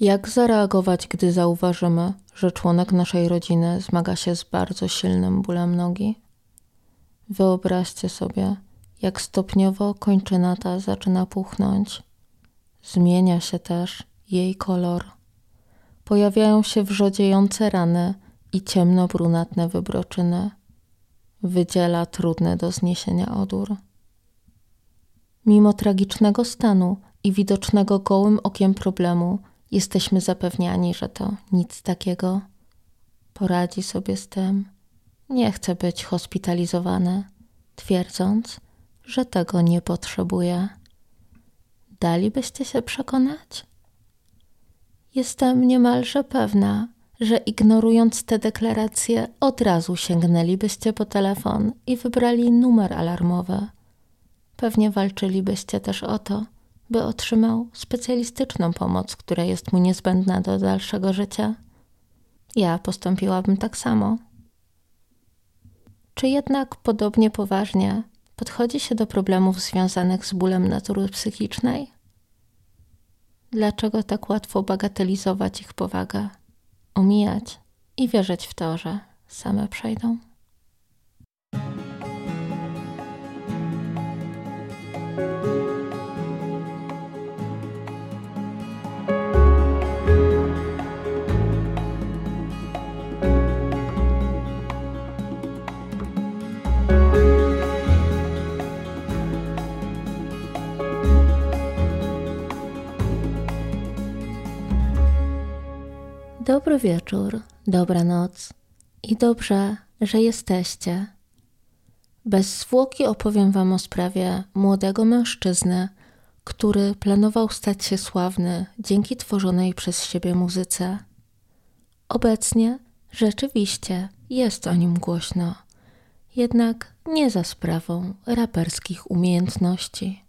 Jak zareagować, gdy zauważymy, że członek naszej rodziny zmaga się z bardzo silnym bólem nogi? Wyobraźcie sobie, jak stopniowo kończyna ta zaczyna puchnąć. Zmienia się też jej kolor. Pojawiają się wrzodziejące rany i ciemno-brunatne wybroczyny. Wydziela trudny do zniesienia odór. Mimo tragicznego stanu i widocznego gołym okiem problemu, jesteśmy zapewniani, że to nic takiego. Poradzi sobie z tym. Nie chce być hospitalizowany, twierdząc, że tego nie potrzebuje. Dalibyście się przekonać? Jestem niemalże pewna, że ignorując te deklaracje, od razu sięgnęlibyście po telefon i wybrali numer alarmowy. Pewnie walczylibyście też o to, by otrzymał specjalistyczną pomoc, która jest mu niezbędna do dalszego życia. Ja postąpiłabym tak samo. Czy jednak podobnie poważnie podchodzi się do problemów związanych z bólem natury psychicznej? Dlaczego tak łatwo bagatelizować ich powagę, omijać i wierzyć w to, że same przejdą? Dobry wieczór, dobranoc i dobrze, że jesteście. Bez zwłoki opowiem Wam o sprawie młodego mężczyzny, który planował stać się sławny dzięki tworzonej przez siebie muzyce. Obecnie rzeczywiście jest o nim głośno, jednak nie za sprawą raperskich umiejętności.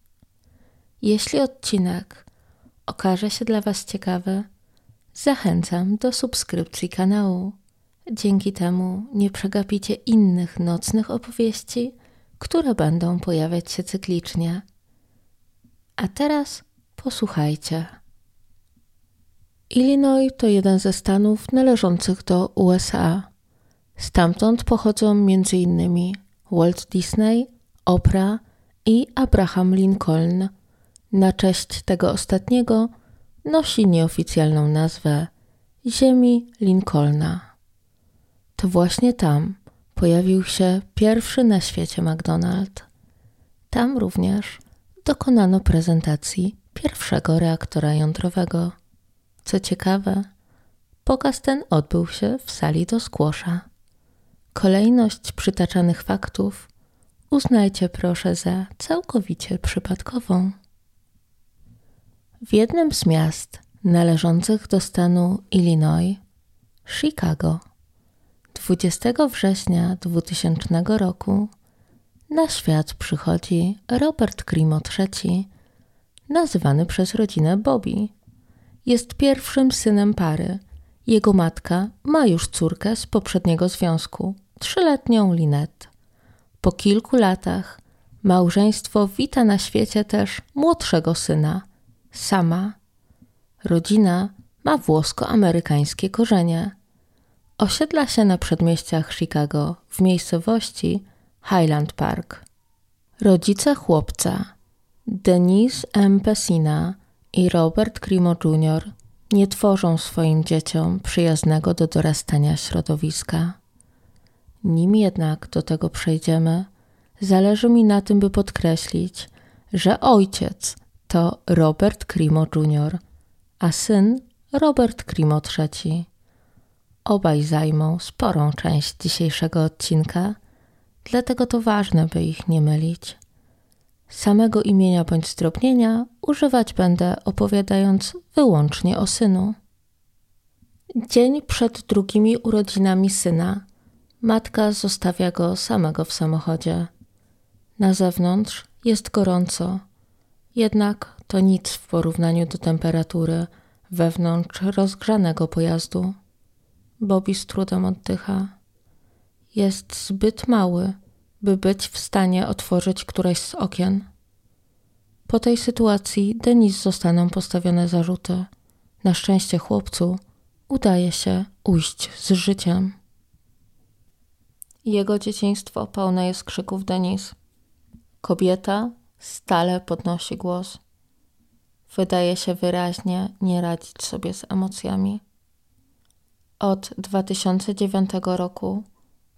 Jeśli odcinek okaże się dla Was ciekawy, Zachęcam do subskrypcji kanału. Dzięki temu nie przegapicie innych nocnych opowieści, które będą pojawiać się cyklicznie. A teraz posłuchajcie. Illinois to jeden ze stanów należących do USA. Stamtąd pochodzą m.in. Walt Disney, Oprah i Abraham Lincoln. Na cześć tego ostatniego nosi nieoficjalną nazwę Ziemi Lincolna. To właśnie tam pojawił się pierwszy na świecie McDonald. Tam również dokonano prezentacji pierwszego reaktora jądrowego. Co ciekawe, pokaz ten odbył się w sali do skłosza. Kolejność przytaczanych faktów uznajcie proszę za całkowicie przypadkową. W jednym z miast należących do stanu Illinois, Chicago, 20 września 2000 roku na świat przychodzi Robert Crimo III, nazywany przez rodzinę Bobby. Jest pierwszym synem pary. Jego matka ma już córkę z poprzedniego związku, trzyletnią Linette. Po kilku latach małżeństwo wita na świecie też młodszego syna – sama. Rodzina ma włosko-amerykańskie korzenie. Osiedla się na przedmieściach Chicago w miejscowości Highland Park. Rodzice chłopca, Denise M. Pessina i Robert Crimo Jr., nie tworzą swoim dzieciom przyjaznego do dorastania środowiska. Nim jednak do tego przejdziemy, zależy mi na tym, by podkreślić, że ojciec to Robert Crimo Jr., a syn Robert Crimo III. Obaj zajmą sporą część dzisiejszego odcinka, dlatego to ważne, by ich nie mylić. Samego imienia bądź zdrobnienia używać będę opowiadając wyłącznie o synu. Dzień przed drugimi urodzinami syna matka zostawia go samego w samochodzie. Na zewnątrz jest gorąco jednak to nic w porównaniu do temperatury wewnątrz rozgrzanego pojazdu. Bobby z trudem oddycha. Jest zbyt mały, by być w stanie otworzyć któreś z okien. Po tej sytuacji Denis zostaną postawione zarzuty. Na szczęście chłopcu udaje się ujść z życiem. Jego dzieciństwo pełne jest krzyków Denis. Kobieta stale podnosi głos. Wydaje się wyraźnie nie radzić sobie z emocjami. Od 2009 roku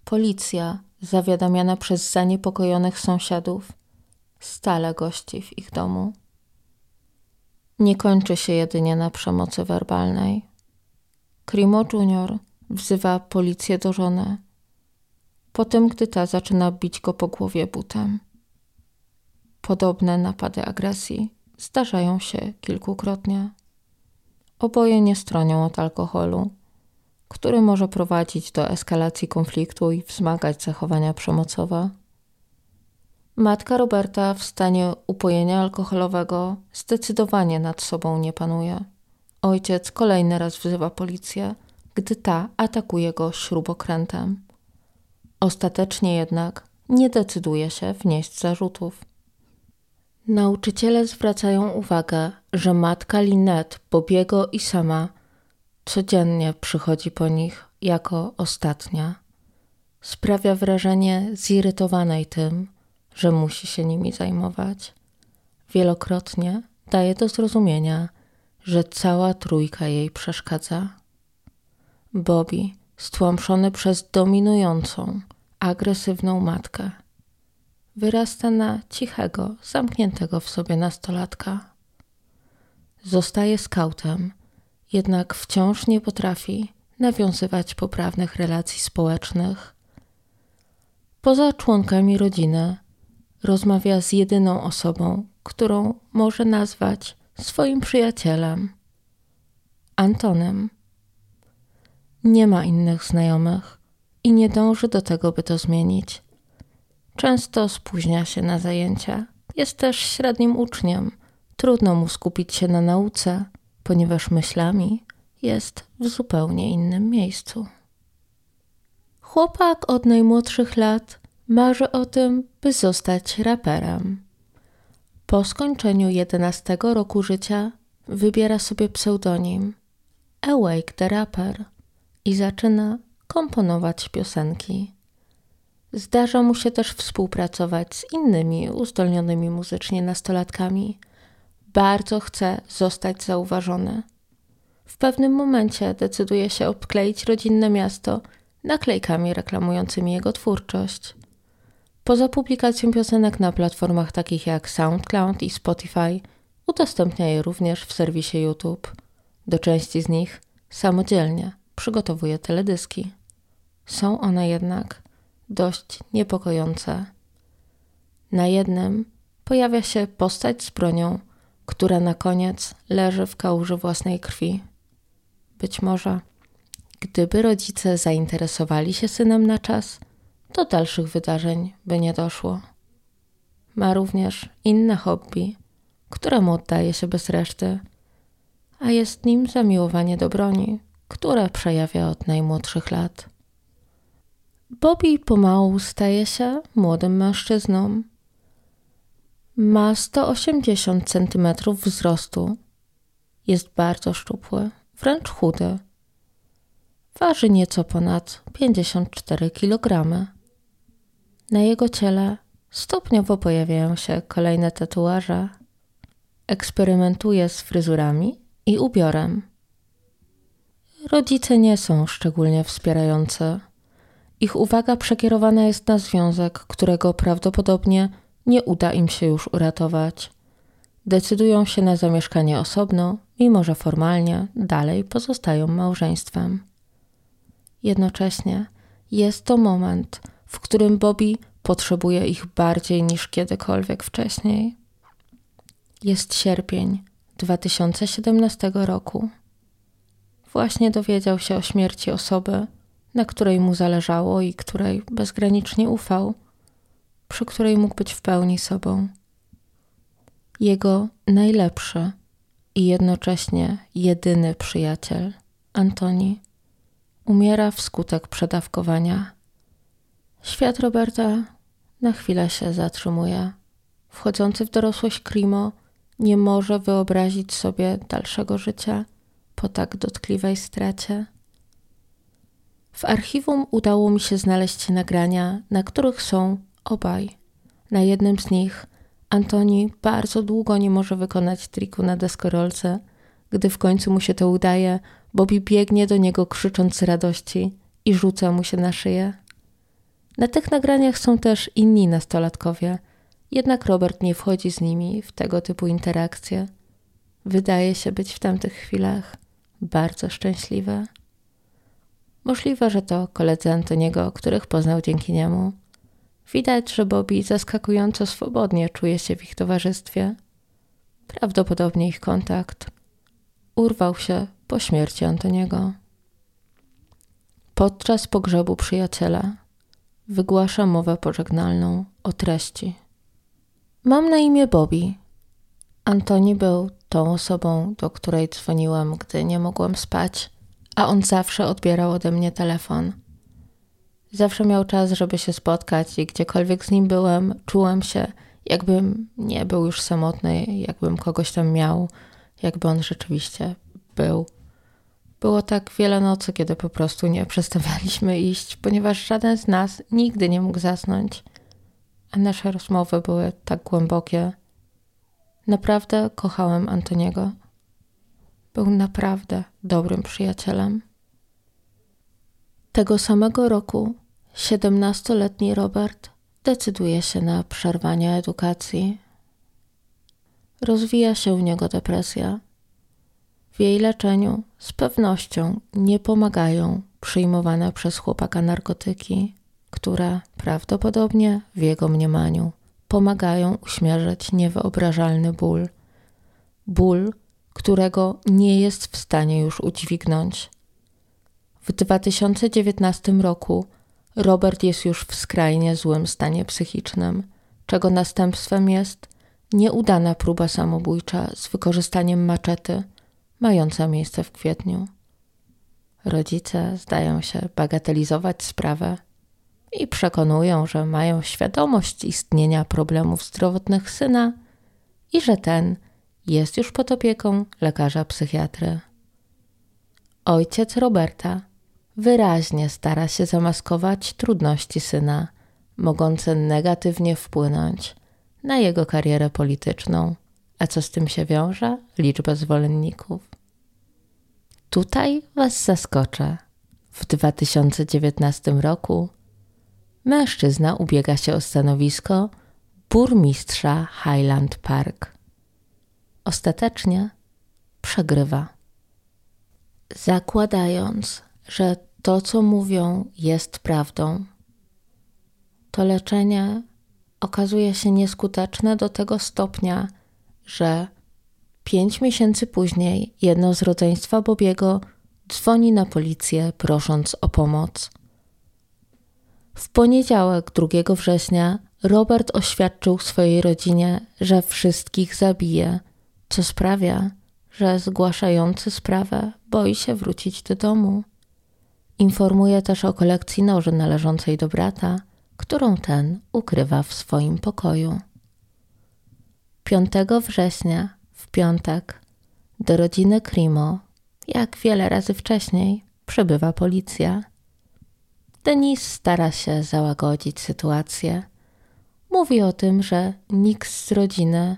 policja, zawiadamiana przez zaniepokojonych sąsiadów, stale gości w ich domu. Nie kończy się jedynie na przemocy werbalnej. Crimo Junior wzywa policję do żony, potem gdy ta zaczyna bić go po głowie butem. Podobne napady agresji zdarzają się kilkukrotnie. Oboje nie stronią od alkoholu, który może prowadzić do eskalacji konfliktu i wzmagać zachowania przemocowe. Matka Roberta w stanie upojenia alkoholowego zdecydowanie nad sobą nie panuje. Ojciec kolejny raz wzywa policję, gdy ta atakuje go śrubokrętem. Ostatecznie jednak nie decyduje się wnieść zarzutów. Nauczyciele zwracają uwagę, że matka Linet, Bobiego i sama codziennie przychodzi po nich jako ostatnia. Sprawia wrażenie zirytowanej tym, że musi się nimi zajmować. Wielokrotnie daje do zrozumienia, że cała trójka jej przeszkadza. Bobby, stłamszony przez dominującą, agresywną matkę, wyrasta na cichego, zamkniętego w sobie nastolatka. Zostaje skautem, jednak wciąż nie potrafi nawiązywać poprawnych relacji społecznych. Poza członkami rodziny rozmawia z jedyną osobą, którą może nazwać swoim przyjacielem Antonem. Nie ma innych znajomych i nie dąży do tego, by to zmienić. Często spóźnia się na zajęcia. Jest też średnim uczniem. Trudno mu skupić się na nauce, ponieważ myślami jest w zupełnie innym miejscu. Chłopak od najmłodszych lat marzy o tym, by zostać raperem. Po skończeniu 11 roku życia wybiera sobie pseudonim Awake the Rapper i zaczyna komponować piosenki. Zdarza mu się też współpracować z innymi uzdolnionymi muzycznie nastolatkami. Bardzo chce zostać zauważony. W pewnym momencie decyduje się obkleić rodzinne miasto naklejkami reklamującymi jego twórczość. Poza publikacją piosenek na platformach takich jak SoundCloud i Spotify, udostępnia je również w serwisie YouTube. Do części z nich samodzielnie przygotowuje teledyski. Są one jednak dość niepokojące. Na jednym pojawia się postać z bronią, która na koniec leży w kałuży własnej krwi. Być może, gdyby rodzice zainteresowali się synem na czas, do dalszych wydarzeń by nie doszło. Ma również inne hobby, któremu oddaje się bez reszty, a jest nim zamiłowanie do broni, które przejawia od najmłodszych lat. Bobby pomału staje się młodym mężczyzną. Ma 180 cm wzrostu. Jest bardzo szczupły, wręcz chudy. Waży nieco ponad 54 kg. Na jego ciele stopniowo pojawiają się kolejne tatuaże. Eksperymentuje z fryzurami i ubiorem. Rodzice nie są szczególnie wspierający. Ich uwaga przekierowana jest na związek, którego prawdopodobnie nie uda im się już uratować. Decydują się na zamieszkanie osobno, mimo że formalnie dalej pozostają małżeństwem. Jednocześnie jest to moment, w którym Bobby potrzebuje ich bardziej niż kiedykolwiek wcześniej. Jest sierpień 2017 roku. Właśnie dowiedział się o śmierci osoby, na której mu zależało i której bezgranicznie ufał, przy której mógł być w pełni sobą. Jego najlepszy i jednocześnie jedyny przyjaciel, Antoni, umiera wskutek przedawkowania. Świat Roberta na chwilę się zatrzymuje. Wchodzący w dorosłość Krimo nie może wyobrazić sobie dalszego życia po tak dotkliwej stracie. W archiwum udało mi się znaleźć nagrania, na których są obaj. Na jednym z nich Antoni bardzo długo nie może wykonać triku na deskorolce. Gdy w końcu mu się to udaje, Bobby biegnie do niego krzycząc z radości i rzuca mu się na szyję. Na tych nagraniach są też inni nastolatkowie, jednak Robert nie wchodzi z nimi w tego typu interakcje. Wydaje się być w tamtych chwilach bardzo szczęśliwe. Możliwe, że to koledzy Antoniego, których poznał dzięki niemu. Widać, że Bobby zaskakująco swobodnie czuje się w ich towarzystwie. Prawdopodobnie ich kontakt urwał się po śmierci Antoniego. Podczas pogrzebu przyjaciela wygłasza mowę pożegnalną o treści. Mam na imię Bobby. Antoni był tą osobą, do której dzwoniłam, gdy nie mogłam spać, a on zawsze odbierał ode mnie telefon. Zawsze miał czas, żeby się spotkać i gdziekolwiek z nim byłem, czułem się, jakbym nie był już samotny, jakbym kogoś tam miał, jakby on rzeczywiście był. Było tak wiele nocy, kiedy po prostu nie przestawaliśmy iść, ponieważ żaden z nas nigdy nie mógł zasnąć, a nasze rozmowy były tak głębokie. Naprawdę kochałem Antoniego. Był naprawdę dobrym przyjacielem. Tego samego roku siedemnastoletni Robert decyduje się na przerwanie edukacji. Rozwija się u niego depresja w jej leczeniu z pewnością nie pomagają przyjmowane przez chłopaka narkotyki, które prawdopodobnie w jego mniemaniu pomagają uśmierzyć niewyobrażalny ból. Ból, którego nie jest w stanie już udźwignąć. W 2019 roku Robert jest już w skrajnie złym stanie psychicznym, czego następstwem jest nieudana próba samobójcza z wykorzystaniem maczety mająca miejsce w kwietniu. Rodzice zdają się bagatelizować sprawę i przekonują, że mają świadomość istnienia problemów zdrowotnych syna i że ten jest już pod opieką lekarza psychiatry. Ojciec Roberta wyraźnie stara się zamaskować trudności syna, mogące negatywnie wpłynąć na jego karierę polityczną. A co z tym się wiąże? Liczba zwolenników. Tutaj Was zaskoczę. W 2019 roku mężczyzna ubiega się o stanowisko burmistrza Highland Park. Ostatecznie przegrywa. Zakładając, że to, co mówią, jest prawdą, to leczenie okazuje się nieskuteczne do tego stopnia, że Pięć miesięcy później jedno z rodzeństwa Bobiego dzwoni na policję prosząc o pomoc. W poniedziałek 2 września Robert oświadczył swojej rodzinie, że wszystkich zabije, co sprawia, że zgłaszający sprawę boi się wrócić do domu. Informuje też o kolekcji noży należącej do brata, którą ten ukrywa w swoim pokoju. 5 września w piątek do rodziny Krimo, jak wiele razy wcześniej, przybywa policja. Denis stara się załagodzić sytuację. Mówi o tym, że nikt z rodziny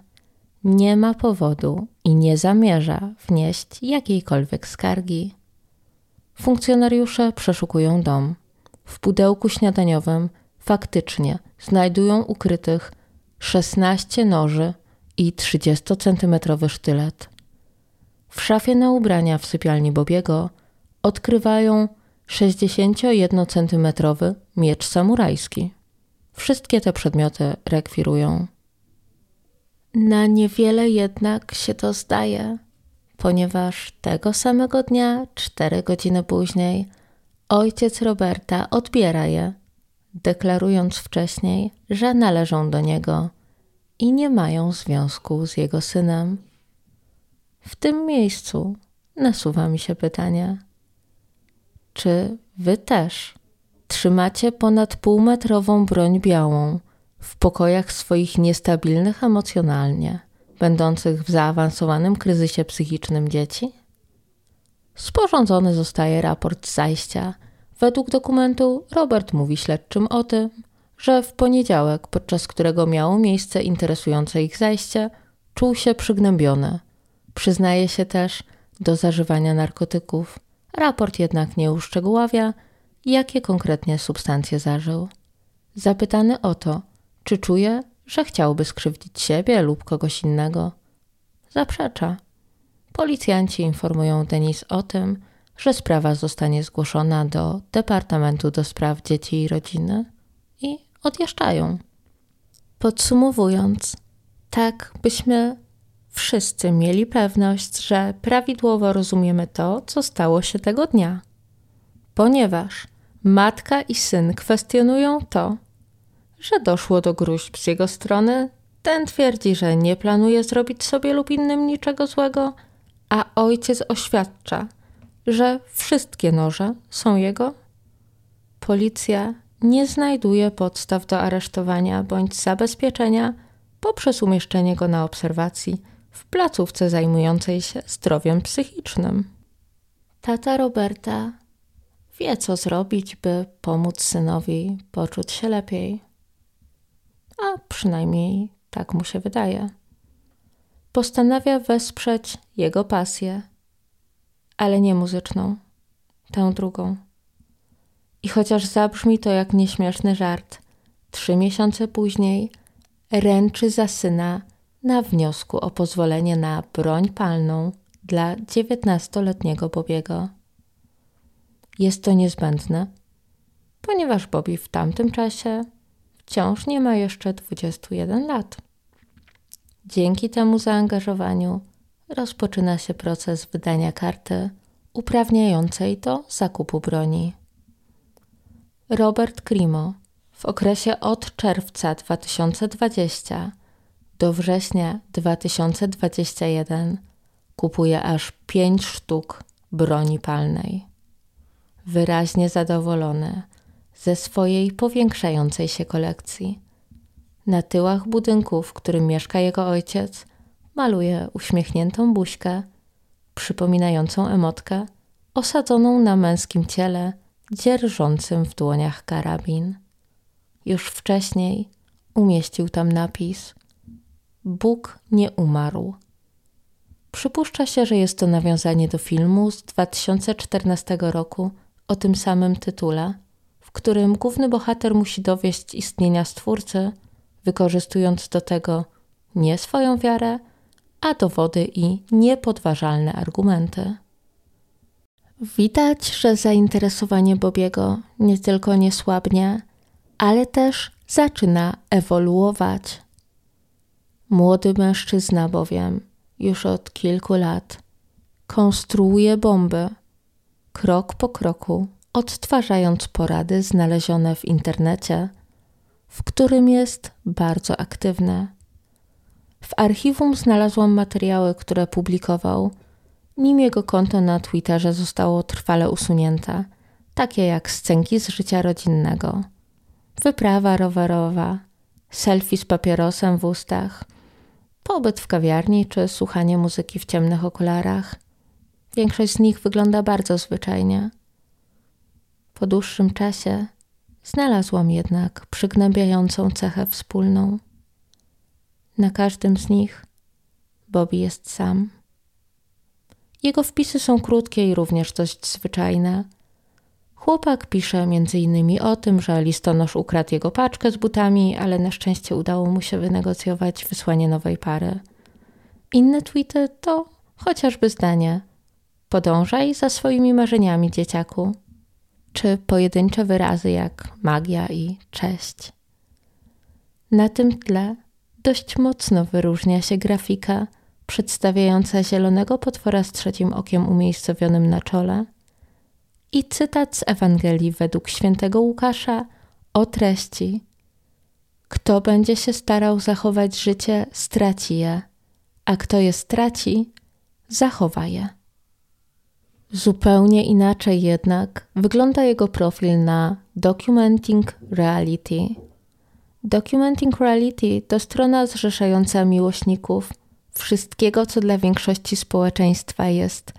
nie ma powodu i nie zamierza wnieść jakiejkolwiek skargi. Funkcjonariusze przeszukują dom. W pudełku śniadaniowym faktycznie znajdują ukrytych 16 noży i 30-centymetrowy sztylet. W szafie na ubrania w sypialni Bobiego odkrywają 61-centymetrowy miecz samurajski. Wszystkie te przedmioty rekwirują. Na niewiele jednak się to zdaje, ponieważ tego samego dnia, cztery godziny później, ojciec Roberta odbiera je, deklarując wcześniej, że należą do niego i nie mają związku z jego synem. W tym miejscu nasuwa mi się pytanie: czy wy też trzymacie ponad półmetrową broń białą w pokojach swoich niestabilnych emocjonalnie, będących w zaawansowanym kryzysie psychicznym dzieci? Sporządzony zostaje raport zajścia. Według dokumentu Robert mówi śledczym o tym, że w poniedziałek, podczas którego miało miejsce interesujące ich zajście, czuł się przygnębiony. Przyznaje się też do zażywania narkotyków. Raport jednak nie uszczegóławia, jakie konkretnie substancje zażył. Zapytany o to, czy czuje, że chciałby skrzywdzić siebie lub kogoś innego, zaprzecza. Policjanci informują Denis o tym, że sprawa zostanie zgłoszona do Departamentu do Spraw Dzieci i Rodziny i odjeżdżają. Podsumowując, tak byśmy wszyscy mieli pewność, że prawidłowo rozumiemy to, co stało się tego dnia. Ponieważ matka i syn kwestionują to, że doszło do gruźb z jego strony, ten twierdzi, że nie planuje zrobić sobie lub innym niczego złego, a ojciec oświadcza, że wszystkie noże są jego. Policja nie znajduje podstaw do aresztowania bądź zabezpieczenia poprzez umieszczenie go na obserwacji w placówce zajmującej się zdrowiem psychicznym. Tata Roberta wie, co zrobić, by pomóc synowi poczuć się lepiej. A przynajmniej tak mu się wydaje. Postanawia wesprzeć jego pasję, ale nie muzyczną, tę drugą. I chociaż zabrzmi to jak nieśmieszny żart, trzy miesiące później ręczy za syna na wniosku o pozwolenie na broń palną dla dziewiętnastoletniego Bobiego. Jest to niezbędne, ponieważ Bobby w tamtym czasie wciąż nie ma jeszcze 21 lat. Dzięki temu zaangażowaniu rozpoczyna się proces wydania karty uprawniającej do zakupu broni. Robert Crimo w okresie od czerwca 2020 do września 2021 kupuje aż 5 sztuk broni palnej. Wyraźnie zadowolony ze swojej powiększającej się kolekcji. Na tyłach budynku, w którym mieszka jego ojciec, maluje uśmiechniętą buźkę, przypominającą emotkę, osadzoną na męskim ciele, dzierżącym w dłoniach karabin. Już wcześniej umieścił tam napis Bóg nie umarł. Przypuszcza się, że jest to nawiązanie do filmu z 2014 roku o tym samym tytule, którym główny bohater musi dowieść istnienia Stwórcy, wykorzystując do tego nie swoją wiarę, a dowody i niepodważalne argumenty. Widać, że zainteresowanie Bobiego nie tylko nie słabnie, ale też zaczyna ewoluować. Młody mężczyzna bowiem już od kilku lat konstruuje bomby, krok po kroku odtwarzając porady znalezione w internecie, w którym jest bardzo aktywny. W archiwum znalazłam materiały, które publikował, nim jego konto na Twitterze zostało trwale usunięte, takie jak scenki z życia rodzinnego, wyprawa rowerowa, selfie z papierosem w ustach, pobyt w kawiarni czy słuchanie muzyki w ciemnych okularach. Większość z nich wygląda bardzo zwyczajnie. Po dłuższym czasie znalazłam jednak przygnębiającą cechę wspólną. Na każdym z nich Bobby jest sam. Jego wpisy są krótkie i również dość zwyczajne. Chłopak pisze m.in. o tym, że listonosz ukradł jego paczkę z butami, ale na szczęście udało mu się wynegocjować wysłanie nowej pary. Inne tweety to chociażby zdanie: Podążaj za swoimi marzeniami, dzieciaku czy pojedyncze wyrazy jak magia i cześć. Na tym tle dość mocno wyróżnia się grafika przedstawiająca zielonego potwora z trzecim okiem umiejscowionym na czole i cytat z Ewangelii według świętego Łukasza o treści Kto będzie się starał zachować życie, straci je, a kto je straci, zachowa je. Zupełnie inaczej jednak wygląda jego profil na Documenting Reality. Documenting Reality to strona zrzeszająca miłośników wszystkiego, co dla większości społeczeństwa jest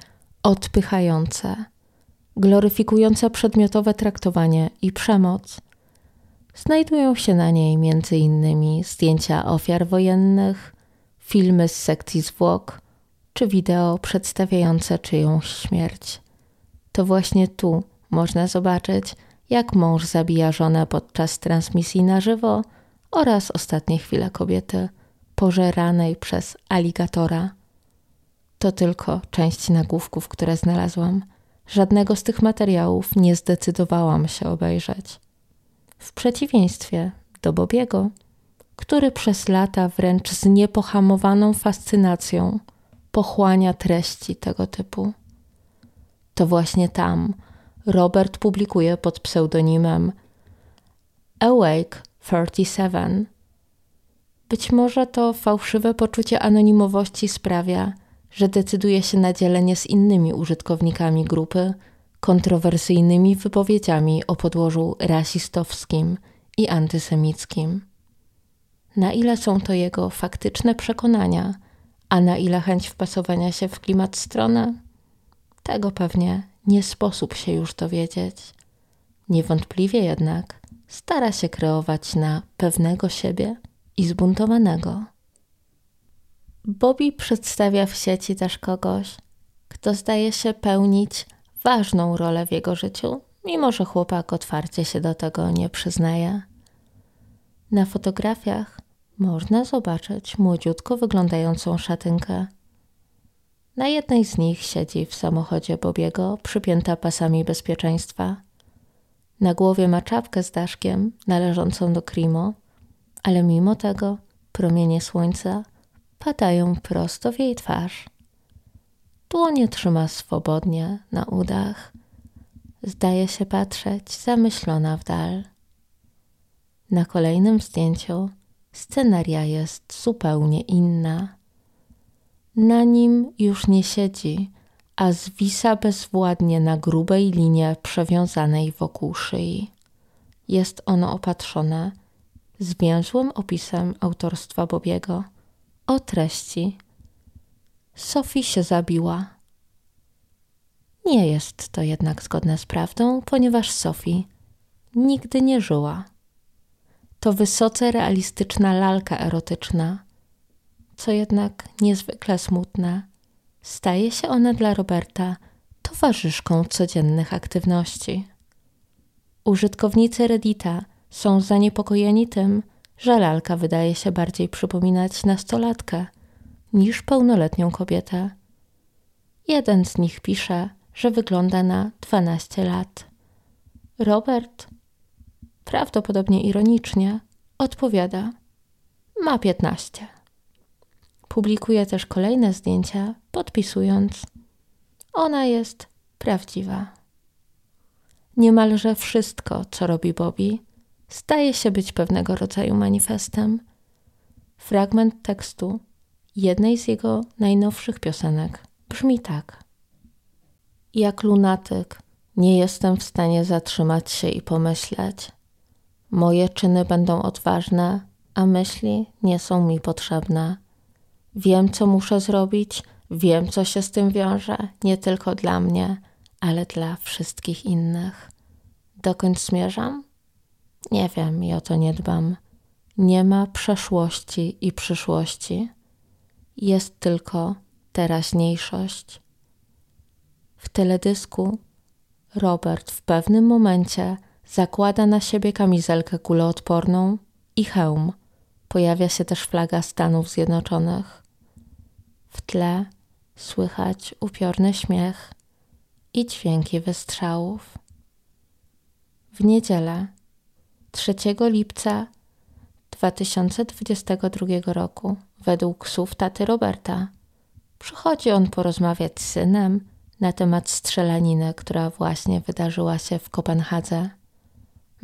odpychające, gloryfikujące przedmiotowe traktowanie i przemoc. Znajdują się na niej innymi zdjęcia ofiar wojennych, filmy z sekcji zwłok czy wideo przedstawiające czyjąś śmierć. To właśnie tu można zobaczyć, jak mąż zabija żonę podczas transmisji na żywo oraz ostatnie chwile kobiety pożeranej przez aligatora. To tylko część nagłówków, które znalazłam. Żadnego z tych materiałów nie zdecydowałam się obejrzeć. W przeciwieństwie do Bobiego, który przez lata wręcz z niepohamowaną fascynacją pochłania treści tego typu. To właśnie tam Robert publikuje pod pseudonimem Awake 37. Być może to fałszywe poczucie anonimowości sprawia, że decyduje się na dzielenie z innymi użytkownikami grupy kontrowersyjnymi wypowiedziami o podłożu rasistowskim i antysemickim. Na ile są to jego faktyczne przekonania, a na ile chęć wpasowania się w klimat strony, tego pewnie nie sposób się już dowiedzieć. Niewątpliwie jednak stara się kreować na pewnego siebie i zbuntowanego. Bobby przedstawia w sieci też kogoś, kto zdaje się pełnić ważną rolę w jego życiu, mimo że chłopak otwarcie się do tego nie przyznaje. Na fotografiach można zobaczyć młodziutko wyglądającą szatynkę. Na jednej z nich siedzi w samochodzie Bobiego przypięta pasami bezpieczeństwa. Na głowie ma czapkę z daszkiem należącą do Krimo, ale mimo tego promienie słońca padają prosto w jej twarz. Dłonie trzyma swobodnie na udach. Zdaje się patrzeć zamyślona w dal. Na kolejnym zdjęciu sceneria jest zupełnie inna. Na nim już nie siedzi, a zwisa bezwładnie na grubej linie przewiązanej wokół szyi. Jest ono opatrzone zwięzłym opisem autorstwa Bobiego o treści Sophie się zabiła. Nie jest to jednak zgodne z prawdą, ponieważ Sophie nigdy nie żyła. To wysoce realistyczna lalka erotyczna, co jednak niezwykle smutne. Staje się ona dla Roberta towarzyszką codziennych aktywności. Użytkownicy Reddita są zaniepokojeni tym, że lalka wydaje się bardziej przypominać nastolatkę niż pełnoletnią kobietę. Jeden z nich pisze, że wygląda na 12 lat. Robert, prawdopodobnie ironicznie, odpowiada: Ma 15. Publikuje też kolejne zdjęcia, podpisując: Ona jest prawdziwa. Niemalże wszystko, co robi Bobby, staje się być pewnego rodzaju manifestem. Fragment tekstu jednej z jego najnowszych piosenek brzmi tak: Jak lunatyk, nie jestem w stanie zatrzymać się i pomyśleć. Moje czyny będą odważne, a myśli nie są mi potrzebne. Wiem, co muszę zrobić, wiem, co się z tym wiąże, nie tylko dla mnie, ale dla wszystkich innych. Dokąd zmierzam? Nie wiem i o to nie dbam. Nie ma przeszłości i przyszłości. Jest tylko teraźniejszość. W teledysku Robert w pewnym momencie zakłada na siebie kamizelkę kuloodporną i hełm. Pojawia się też flaga Stanów Zjednoczonych. W tle słychać upiorny śmiech i dźwięki wystrzałów. W niedzielę 3 lipca 2022 roku, według słów taty Roberta, przychodzi on porozmawiać z synem na temat strzelaniny, która właśnie wydarzyła się w Kopenhadze.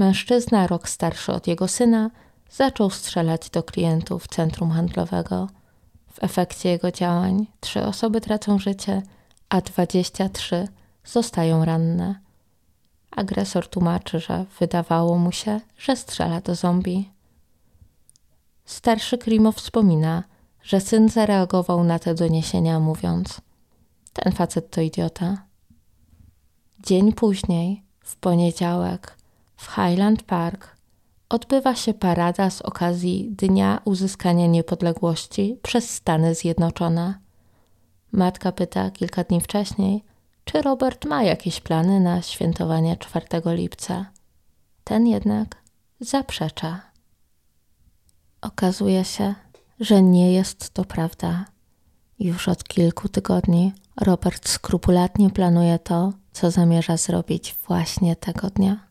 Mężczyzna, rok starszy od jego syna, zaczął strzelać do klientów centrum handlowego. W efekcie jego działań trzy osoby tracą życie, a 23 zostają ranne. Agresor tłumaczy, że wydawało mu się, że strzela do zombie. Starszy Krimo wspomina, że syn zareagował na te doniesienia, mówiąc: Ten facet to idiota. Dzień później, w poniedziałek, w Highland Park odbywa się parada z okazji Dnia Uzyskania Niepodległości przez Stany Zjednoczone. Matka pyta kilka dni wcześniej, czy Robert ma jakieś plany na świętowanie 4 lipca. Ten jednak zaprzecza. Okazuje się, że nie jest to prawda. Już od kilku tygodni Robert skrupulatnie planuje to, co zamierza zrobić właśnie tego dnia.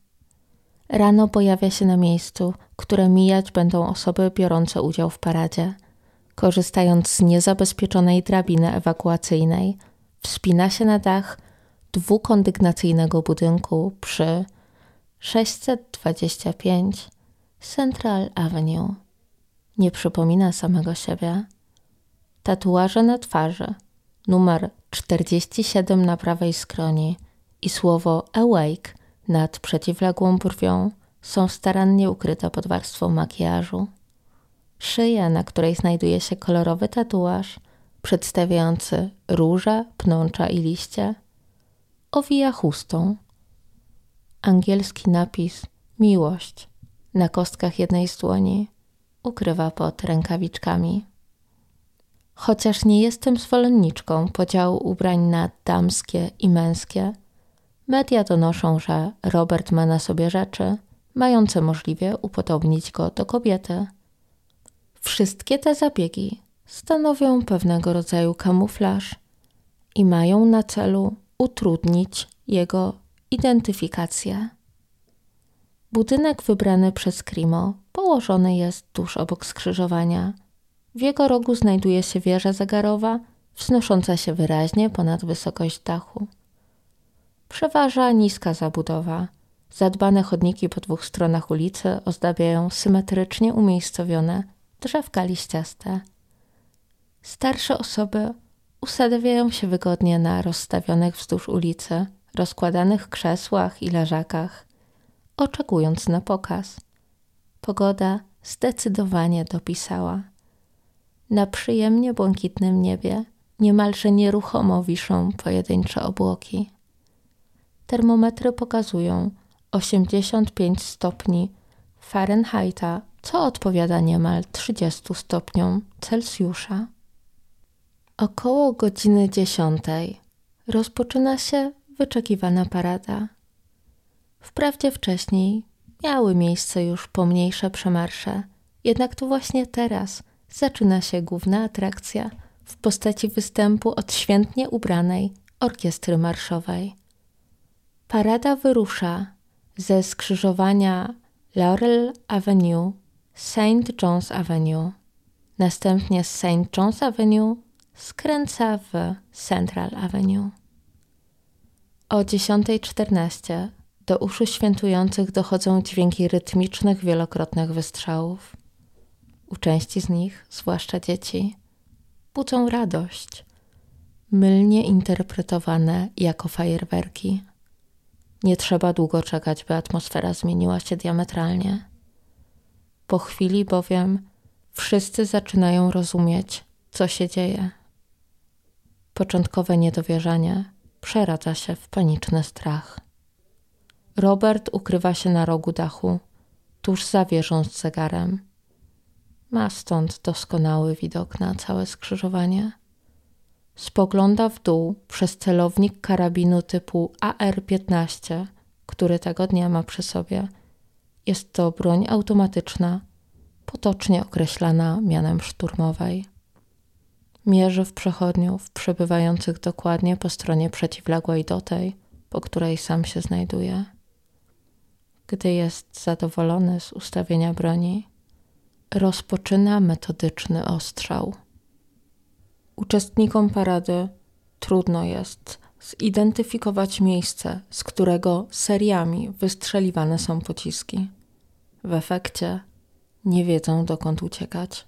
Rano pojawia się na miejscu, które mijać będą osoby biorące udział w paradzie. Korzystając z niezabezpieczonej drabiny ewakuacyjnej, wspina się na dach dwukondygnacyjnego budynku przy 625 Central Avenue. Nie przypomina samego siebie. Tatuaże na twarzy, numer 47 na prawej skroni i słowo awake nad przeciwległą brwią są starannie ukryte pod warstwą makijażu. Szyja, na której znajduje się kolorowy tatuaż przedstawiający róże, pnącza i liście, owija chustą. Angielski napis miłość na kostkach jednej z dłoni ukrywa pod rękawiczkami. Chociaż nie jestem zwolenniczką podziału ubrań na damskie i męskie, media donoszą, że Robert ma na sobie rzeczy mające możliwie upodobnić go do kobiety. Wszystkie te zabiegi stanowią pewnego rodzaju kamuflaż i mają na celu utrudnić jego identyfikację. Budynek wybrany przez Krimo położony jest tuż obok skrzyżowania. W jego rogu znajduje się wieża zegarowa, wznosząca się wyraźnie ponad wysokość dachu. Przeważa niska zabudowa. Zadbane chodniki po dwóch stronach ulicy ozdabiają symetrycznie umiejscowione drzewka liściaste. Starsze osoby usadawiają się wygodnie na rozstawionych wzdłuż ulicy, rozkładanych krzesłach i leżakach, oczekując na pokaz. Pogoda zdecydowanie dopisała. Na przyjemnie błękitnym niebie niemalże nieruchomo wiszą pojedyncze obłoki. Termometry pokazują 85 stopni Fahrenheita, co odpowiada niemal 30 stopniom Celsjusza. Około godziny dziesiątej rozpoczyna się wyczekiwana parada. Wprawdzie wcześniej miały miejsce już pomniejsze przemarsze, jednak to właśnie teraz zaczyna się główna atrakcja w postaci występu odświętnie ubranej orkiestry marszowej. Parada wyrusza ze skrzyżowania Laurel Avenue, St. John's Avenue. Następnie z St. John's Avenue skręca w Central Avenue. O 10.14 do uszu świętujących dochodzą dźwięki rytmicznych, wielokrotnych wystrzałów. U części z nich, zwłaszcza dzieci, budzą radość, mylnie interpretowane jako fajerwerki. Nie trzeba długo czekać, by atmosfera zmieniła się diametralnie. Po chwili bowiem wszyscy zaczynają rozumieć, co się dzieje. Początkowe niedowierzanie przeradza się w paniczny strach. Robert ukrywa się na rogu dachu, tuż za wieżą z zegarem. Ma stąd doskonały widok na całe skrzyżowanie. Spogląda w dół przez celownik karabinu typu AR-15, który tego dnia ma przy sobie. Jest to broń automatyczna, potocznie określana mianem szturmowej. Mierzy w przechodniów przebywających dokładnie po stronie przeciwległej do tej, po której sam się znajduje. Gdy jest zadowolony z ustawienia broni, rozpoczyna metodyczny ostrzał. Uczestnikom parady trudno jest zidentyfikować miejsce, z którego seriami wystrzeliwane są pociski. W efekcie nie wiedzą dokąd uciekać.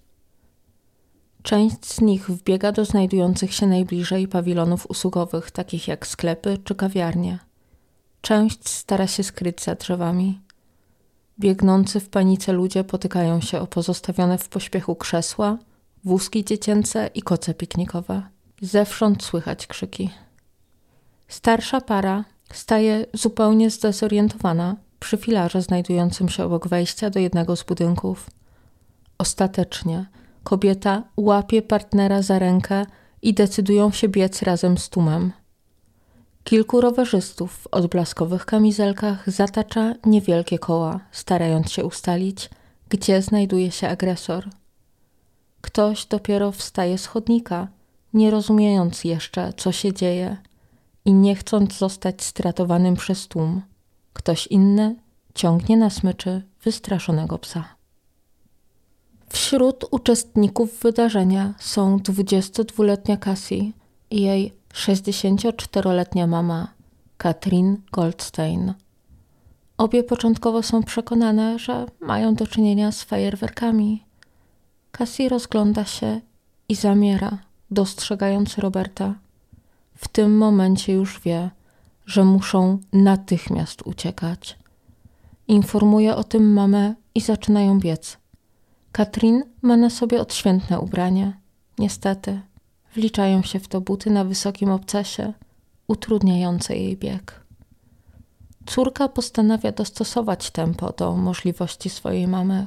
Część z nich wbiega do znajdujących się najbliżej pawilonów usługowych, takich jak sklepy czy kawiarnie. Część stara się skryć za drzewami. Biegnący w panice ludzie potykają się o pozostawione w pośpiechu krzesła, wózki dziecięce i koce piknikowe. Zewsząd słychać krzyki. Starsza para staje zupełnie zdezorientowana przy filarze znajdującym się obok wejścia do jednego z budynków. Ostatecznie kobieta łapie partnera za rękę i decydują się biec razem z tłumem. Kilku rowerzystów w odblaskowych kamizelkach zatacza niewielkie koła, starając się ustalić, gdzie znajduje się agresor. Ktoś dopiero wstaje z chodnika, nie rozumiejąc jeszcze, co się dzieje i nie chcąc zostać stratowanym przez tłum. Ktoś inny ciągnie na smyczy wystraszonego psa. Wśród uczestników wydarzenia są 22-letnia Cassie i jej 64-letnia mama, Katrin Goldstein. Obie początkowo są przekonane, że mają do czynienia z fajerwerkami. Cassie rozgląda się i zamiera, dostrzegając Roberta. W tym momencie już wie, że muszą natychmiast uciekać. Informuje o tym mamę i zaczynają biec. Katrin ma na sobie odświętne ubranie. Niestety, wliczają się w to buty na wysokim obcasie, utrudniające jej bieg. Córka postanawia dostosować tempo do możliwości swojej mamy,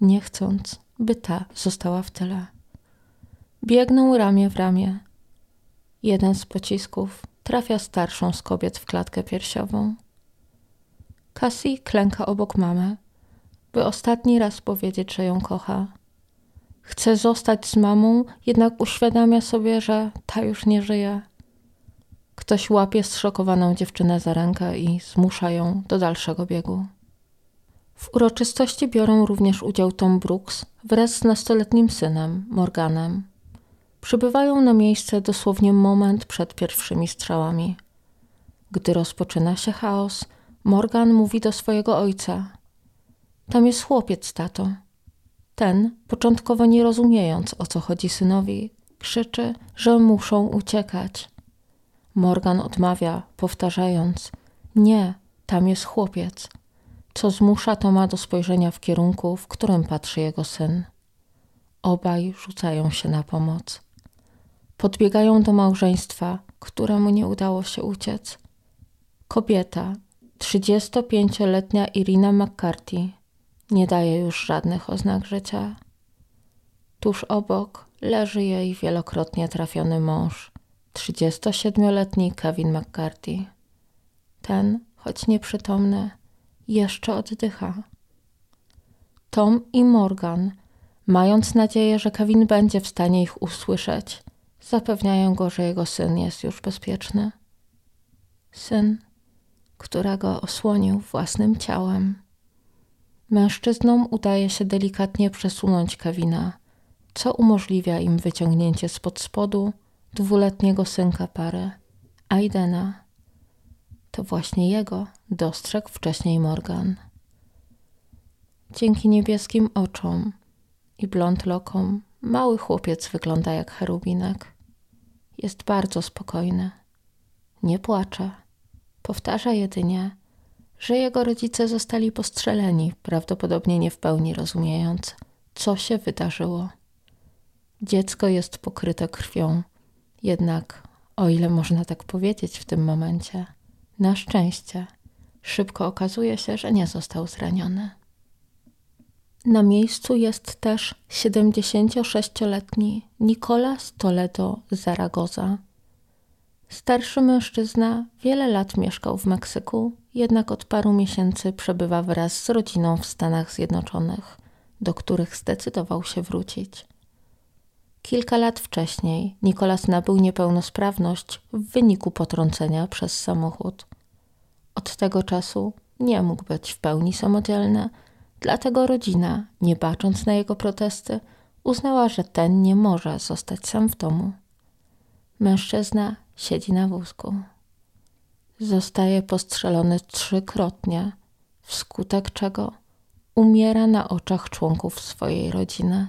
nie chcąc, by ta została w tyle. Biegną ramię w ramię. Jeden z pocisków trafia starszą z kobiet w klatkę piersiową. Cassie klęka obok mamy, by ostatni raz powiedzieć, że ją kocha. Chce zostać z mamą, jednak uświadamia sobie, że ta już nie żyje. Ktoś łapie zszokowaną dziewczynę za rękę i zmusza ją do dalszego biegu. W uroczystości biorą również udział Tom Brooks wraz z nastoletnim synem, Morganem. Przybywają na miejsce dosłownie moment przed pierwszymi strzałami. Gdy rozpoczyna się chaos, Morgan mówi do swojego ojca: Tam jest chłopiec, tato. Ten, początkowo nie rozumiejąc o co chodzi synowi, krzyczy, że muszą uciekać. Morgan odmawia, powtarzając: Nie, tam jest chłopiec, co zmusza Toma do spojrzenia w kierunku, w którym patrzy jego syn. Obaj rzucają się na pomoc. Podbiegają do małżeństwa, któremu nie udało się uciec. Kobieta, 35-letnia Irina McCarthy, nie daje już żadnych oznak życia. Tuż obok leży jej wielokrotnie trafiony mąż, 37-letni Kevin McCarthy. Ten, choć nieprzytomny, jeszcze oddycha. Tom i Morgan, mając nadzieję, że Kevin będzie w stanie ich usłyszeć, zapewniają go, że jego syn jest już bezpieczny. Syn, którego osłonił własnym ciałem. Mężczyznom udaje się delikatnie przesunąć Kevina, co umożliwia im wyciągnięcie spod spodu dwuletniego synka pary, Aidena. To właśnie jego dostrzegł wcześniej Morgan. Dzięki niebieskim oczom i blond lokom mały chłopiec wygląda jak cherubinek. Jest bardzo spokojny. Nie płacze. Powtarza jedynie, że jego rodzice zostali postrzeleni, prawdopodobnie nie w pełni rozumiejąc, co się wydarzyło. Dziecko jest pokryte krwią, jednak, o ile można tak powiedzieć w tym momencie, na szczęście szybko okazuje się, że nie został zraniony. Na miejscu jest też 76-letni Nicolas Toledo Zaragoza. Starszy mężczyzna wiele lat mieszkał w Meksyku, jednak od paru miesięcy przebywa wraz z rodziną w Stanach Zjednoczonych, do których zdecydował się wrócić. Kilka lat wcześniej Nikolas nabył niepełnosprawność w wyniku potrącenia przez samochód. Od tego czasu nie mógł być w pełni samodzielny, dlatego rodzina, nie bacząc na jego protesty, uznała, że ten nie może zostać sam w domu. Mężczyzna siedzi na wózku. Zostaje postrzelony trzykrotnie, wskutek czego umiera na oczach członków swojej rodziny.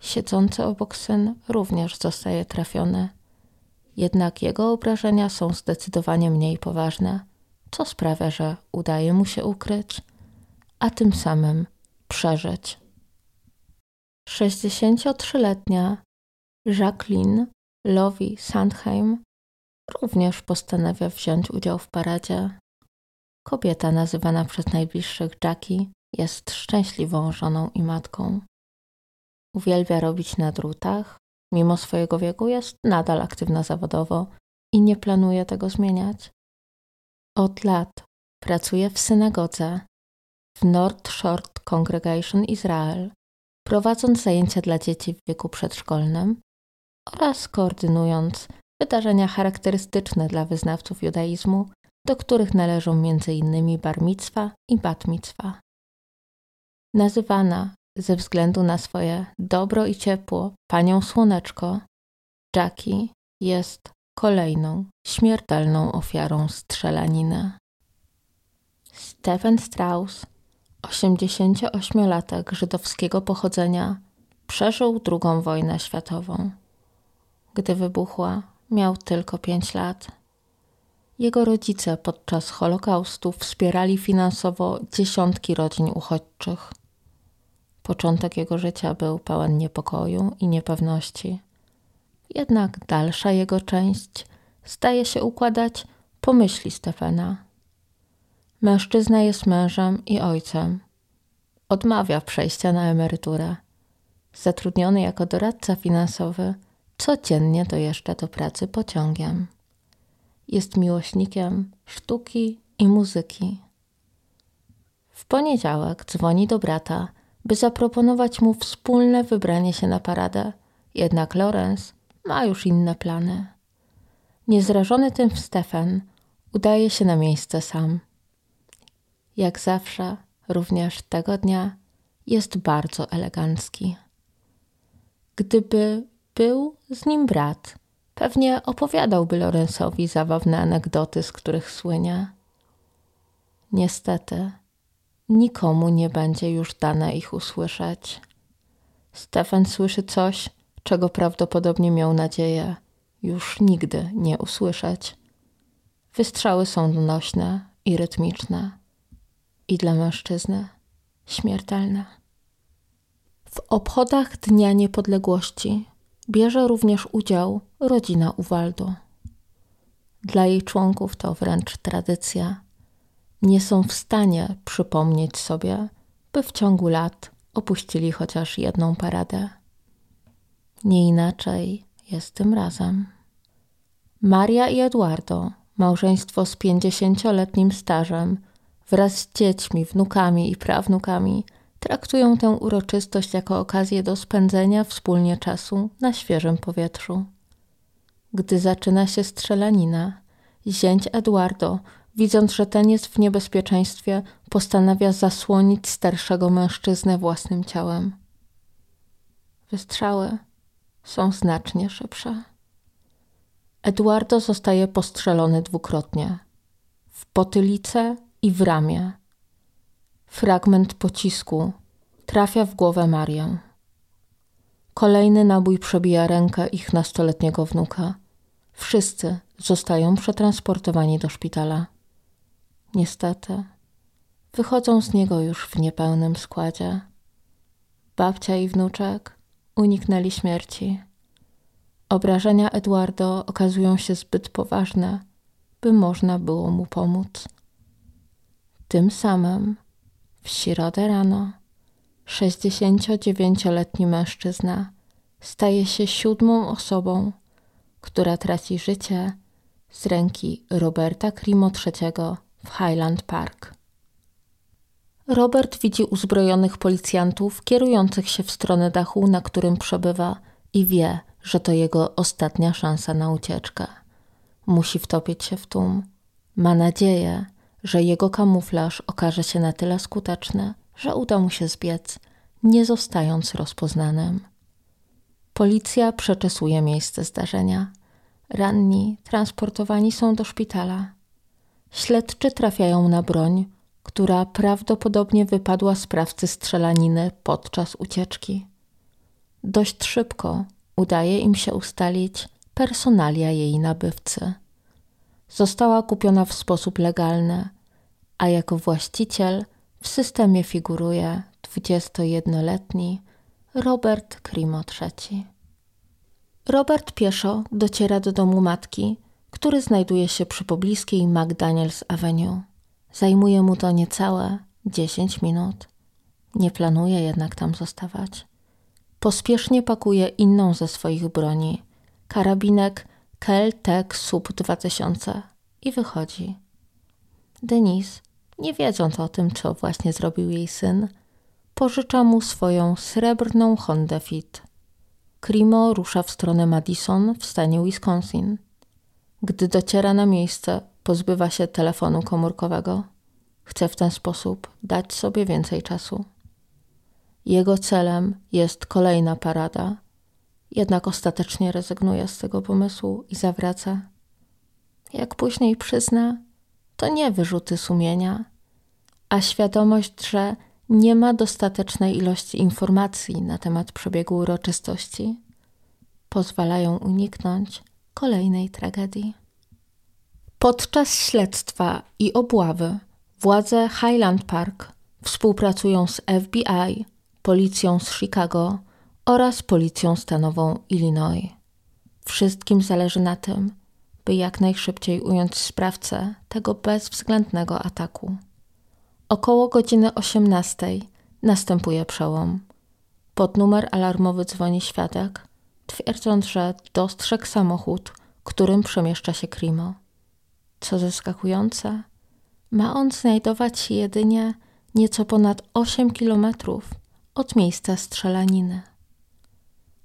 Siedzący obok syn również zostaje trafiony, jednak jego obrażenia są zdecydowanie mniej poważne, co sprawia, że udaje mu się ukryć, a tym samym przeżyć. 63-letnia Jacqueline Lovi Sandheim, również postanawia wziąć udział w paradzie. Kobieta nazywana przez najbliższych Jackie jest szczęśliwą żoną i matką. Uwielbia robić na drutach, mimo swojego wieku jest nadal aktywna zawodowo i nie planuje tego zmieniać. Od lat pracuje w synagodze w North Shore Congregation Israel, prowadząc zajęcia dla dzieci w wieku przedszkolnym oraz koordynując wydarzenia charakterystyczne dla wyznawców judaizmu, do których należą m.in. bar mitzwa i bat mitzwa. Nazywana ze względu na swoje dobro i ciepło panią Słoneczko, Jackie jest kolejną śmiertelną ofiarą strzelaniny. Stephen Strauss, 88-latek żydowskiego pochodzenia, przeżył II wojnę światową. Gdy wybuchła, miał tylko 5 lat. Jego rodzice podczas Holokaustu wspierali finansowo dziesiątki rodzin uchodźczych. Początek jego życia był pełen niepokoju i niepewności. Jednak dalsza jego część staje się układać po myśli Stefana. Mężczyzna jest mężem i ojcem. Odmawia przejścia na emeryturę. Zatrudniony jako doradca finansowy, codziennie dojeżdża do pracy pociągiem. Jest miłośnikiem sztuki i muzyki. W poniedziałek dzwoni do brata, by zaproponować mu wspólne wybranie się na paradę, jednak Lorenz ma już inne plany. Niezrażony tym Stefan udaje się na miejsce sam. Jak zawsze, również tego dnia jest bardzo elegancki. Gdyby był z nim brat, pewnie opowiadałby Lorenzowi zabawne anegdoty, z których słynie. Niestety, nikomu nie będzie już dane ich usłyszeć. Stefan słyszy coś, czego prawdopodobnie miał nadzieję już nigdy nie usłyszeć. Wystrzały są donośne i rytmiczne, i dla mężczyzny śmiertelne. W obchodach Dnia Niepodległości bierze również udział rodzina Uwaldo. Dla jej członków to wręcz tradycja. Nie są w stanie przypomnieć sobie, by w ciągu lat opuścili chociaż jedną paradę. Nie inaczej jest tym razem. Maria i Eduardo, małżeństwo z pięćdziesięcioletnim stażem, wraz z dziećmi, wnukami i prawnukami, traktują tę uroczystość jako okazję do spędzenia wspólnie czasu na świeżym powietrzu. Gdy zaczyna się strzelanina, zięć Eduardo, widząc, że ten jest w niebezpieczeństwie, postanawia zasłonić starszego mężczyznę własnym ciałem. Wystrzały są znacznie szybsze. Eduardo zostaje postrzelony dwukrotnie w potylicę i w ramię. Fragment pocisku trafia w głowę Marię. Kolejny nabój przebija rękę ich nastoletniego wnuka. Wszyscy zostają przetransportowani do szpitala. Niestety, wychodzą z niego już w niepełnym składzie. Babcia i wnuczek uniknęli śmierci. Obrażenia Eduardo okazują się zbyt poważne, by można było mu pomóc. Tym samym w środę rano 69-letni mężczyzna staje się siódmą osobą, która traci życie z ręki Roberta Crimo III w Highland Park. Robert widzi uzbrojonych policjantów kierujących się w stronę dachu, na którym przebywa i wie, że to jego ostatnia szansa na ucieczkę. Musi wtopić się w tłum. Ma nadzieję, że jego kamuflaż okaże się na tyle skuteczny, że uda mu się zbiec, nie zostając rozpoznanym. Policja przeczesuje miejsce zdarzenia. Ranni transportowani są do szpitala. Śledczy trafiają na broń, która prawdopodobnie wypadła sprawcy strzelaniny podczas ucieczki. Dość szybko udaje im się ustalić personalia jej nabywcy. Została kupiona w sposób legalny, a jako właściciel w systemie figuruje 21-letni Robert Crimo III. Robert pieszo dociera do domu matki, który znajduje się przy pobliskiej McDaniels Avenue. Zajmuje mu to niecałe 10 minut. Nie planuje jednak tam zostawać. Pospiesznie pakuje inną ze swoich broni, karabinek Kel-Tec Sub 2000 i wychodzi. Denise, nie wiedząc o tym, co właśnie zrobił jej syn, pożycza mu swoją srebrną Honda Fit. Krimo rusza w stronę Madison w stanie Wisconsin. Gdy dociera na miejsce, pozbywa się telefonu komórkowego. Chce w ten sposób dać sobie więcej czasu. Jego celem jest kolejna parada, jednak ostatecznie rezygnuje z tego pomysłu i zawraca. Jak później przyzna, to nie wyrzuty sumienia, a świadomość, że nie ma dostatecznej ilości informacji na temat przebiegu uroczystości, pozwalają uniknąć kolejnej tragedii. Podczas śledztwa i obławy władze Highland Park współpracują z FBI, policją z Chicago oraz policją stanową Illinois. Wszystkim zależy na tym, by jak najszybciej ująć sprawcę tego bezwzględnego ataku. Około godziny 18 następuje przełom. Pod numer alarmowy dzwoni świadek, twierdząc, że dostrzegł samochód, którym przemieszcza się Krimo. Co zaskakujące, ma on znajdować się jedynie nieco ponad 8 kilometrów od miejsca strzelaniny.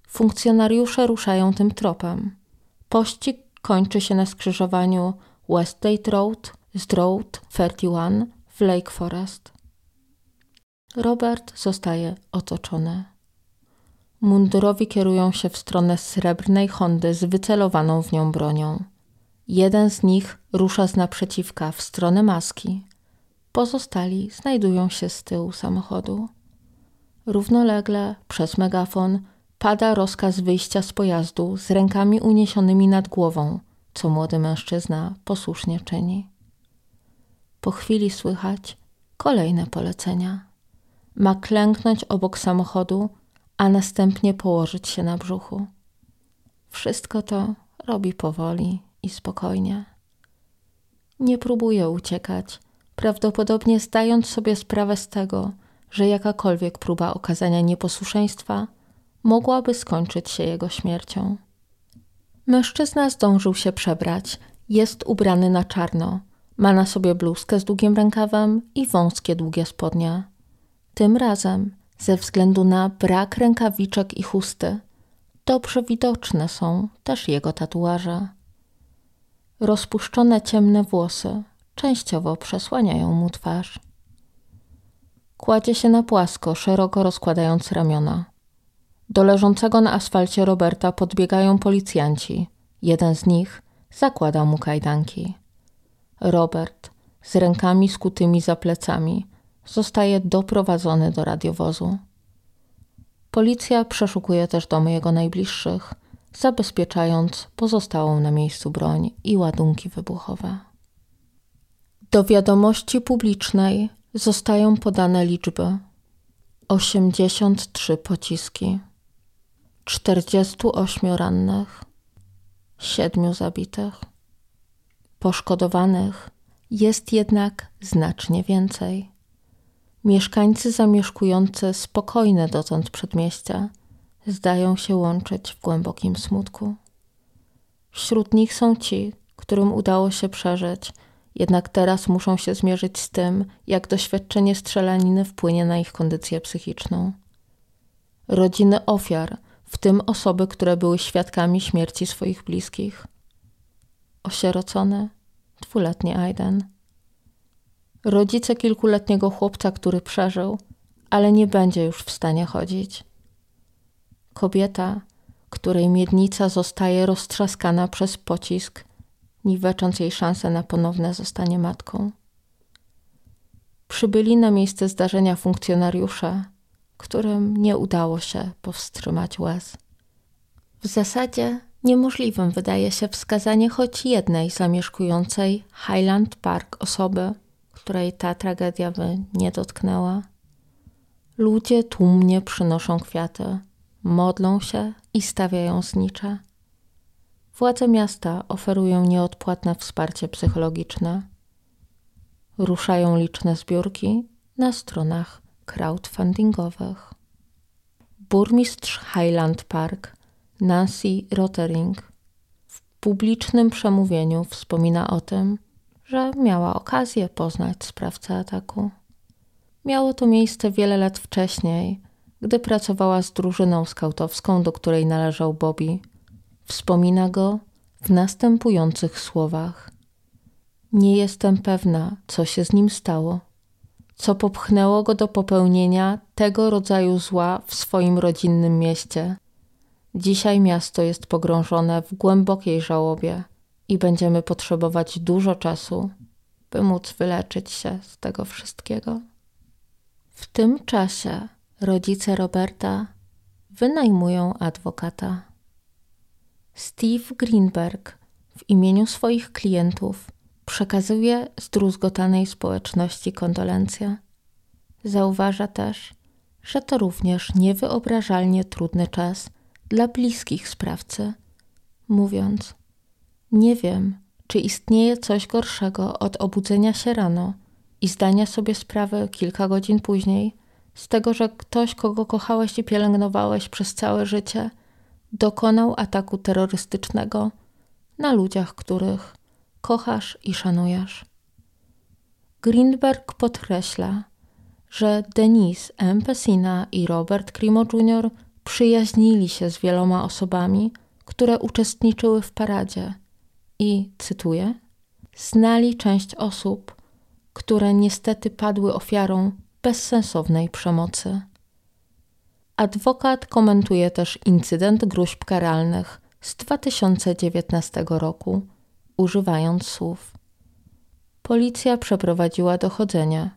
Funkcjonariusze ruszają tym tropem. Pościg kończy się na skrzyżowaniu Westgate Road z Road 31 w Lake Forest. Robert zostaje otoczony. Mundurowi kierują się w stronę srebrnej Hondy z wycelowaną w nią bronią. Jeden z nich rusza z naprzeciwka w stronę maski. Pozostali znajdują się z tyłu samochodu. Równolegle przez megafon pada rozkaz wyjścia z pojazdu z rękami uniesionymi nad głową, co młody mężczyzna posłusznie czyni. Po chwili słychać kolejne polecenia. Ma klęknąć obok samochodu, a następnie położyć się na brzuchu. Wszystko to robi powoli i spokojnie. Nie próbuje uciekać, prawdopodobnie zdając sobie sprawę z tego, że jakakolwiek próba okazania nieposłuszeństwa mogłaby skończyć się jego śmiercią. Mężczyzna zdążył się przebrać, jest ubrany na czarno, ma na sobie bluzkę z długim rękawem i wąskie długie spodnie. Tym razem, ze względu na brak rękawiczek i chusty, dobrze widoczne są też jego tatuaże. Rozpuszczone ciemne włosy częściowo przesłaniają mu twarz. Kładzie się na płasko, szeroko rozkładając ramiona. Do leżącego na asfalcie Roberta podbiegają policjanci. Jeden z nich zakłada mu kajdanki. Robert, z rękami skutymi za plecami, zostaje doprowadzony do radiowozu. Policja przeszukuje też domy jego najbliższych, zabezpieczając pozostałą na miejscu broń i ładunki wybuchowe. Do wiadomości publicznej zostają podane liczby: 83 pociski, 48 rannych, 7 zabitych. Poszkodowanych jest jednak znacznie więcej. Mieszkańcy zamieszkujący spokojne dotąd przedmieścia zdają się łączyć w głębokim smutku. Wśród nich są ci, którym udało się przeżyć, jednak teraz muszą się zmierzyć z tym, jak doświadczenie strzelaniny wpłynie na ich kondycję psychiczną. Rodziny ofiar, w tym osoby, które były świadkami śmierci swoich bliskich. Osierocony, dwuletni Aiden. Rodzice kilkuletniego chłopca, który przeżył, ale nie będzie już w stanie chodzić. Kobieta, której miednica zostaje roztrzaskana przez pocisk, niwecząc jej szansę na ponowne zostanie matką. Przybyli na miejsce zdarzenia funkcjonariusze, którym nie udało się powstrzymać łez. W zasadzie niemożliwym wydaje się wskazanie choć jednej zamieszkującej Highland Park osoby, której ta tragedia by nie dotknęła. Ludzie tłumnie przynoszą kwiaty, modlą się i stawiają znicze. władze miasta oferują nieodpłatne wsparcie psychologiczne. Ruszają liczne zbiórki na stronach crowdfundingowych. Burmistrz Highland Park Nancy Rotering w publicznym przemówieniu wspomina o tym, że miała okazję poznać sprawcę ataku. Miało to miejsce wiele lat wcześniej, gdy pracowała z drużyną skautowską, do której należał Bobby. Wspomina go w następujących słowach: Nie jestem pewna, co się z nim stało, co popchnęło go do popełnienia tego rodzaju zła w swoim rodzinnym mieście. Dzisiaj miasto jest pogrążone w głębokiej żałobie i będziemy potrzebować dużo czasu, by móc wyleczyć się z tego wszystkiego. W tym czasie rodzice Roberta wynajmują adwokata. Steve Greenberg w imieniu swoich klientów przekazuje zdruzgotanej społeczności kondolencje. Zauważa też, że to również niewyobrażalnie trudny czas dla bliskich sprawcy, mówiąc: Nie wiem, czy istnieje coś gorszego od obudzenia się rano i zdania sobie sprawy kilka godzin później z tego, że ktoś, kogo kochałeś i pielęgnowałeś przez całe życie, dokonał ataku terrorystycznego na ludziach, których kochasz i szanujesz. Greenberg podkreśla, że Denise M. Pessina i Robert Crimo Jr. przyjaźnili się z wieloma osobami, które uczestniczyły w paradzie i, cytuję, znali część osób, które niestety padły ofiarą bezsensownej przemocy. Adwokat komentuje też incydent gruźb karalnych z 2019 roku, używając słów: Policja przeprowadziła dochodzenie.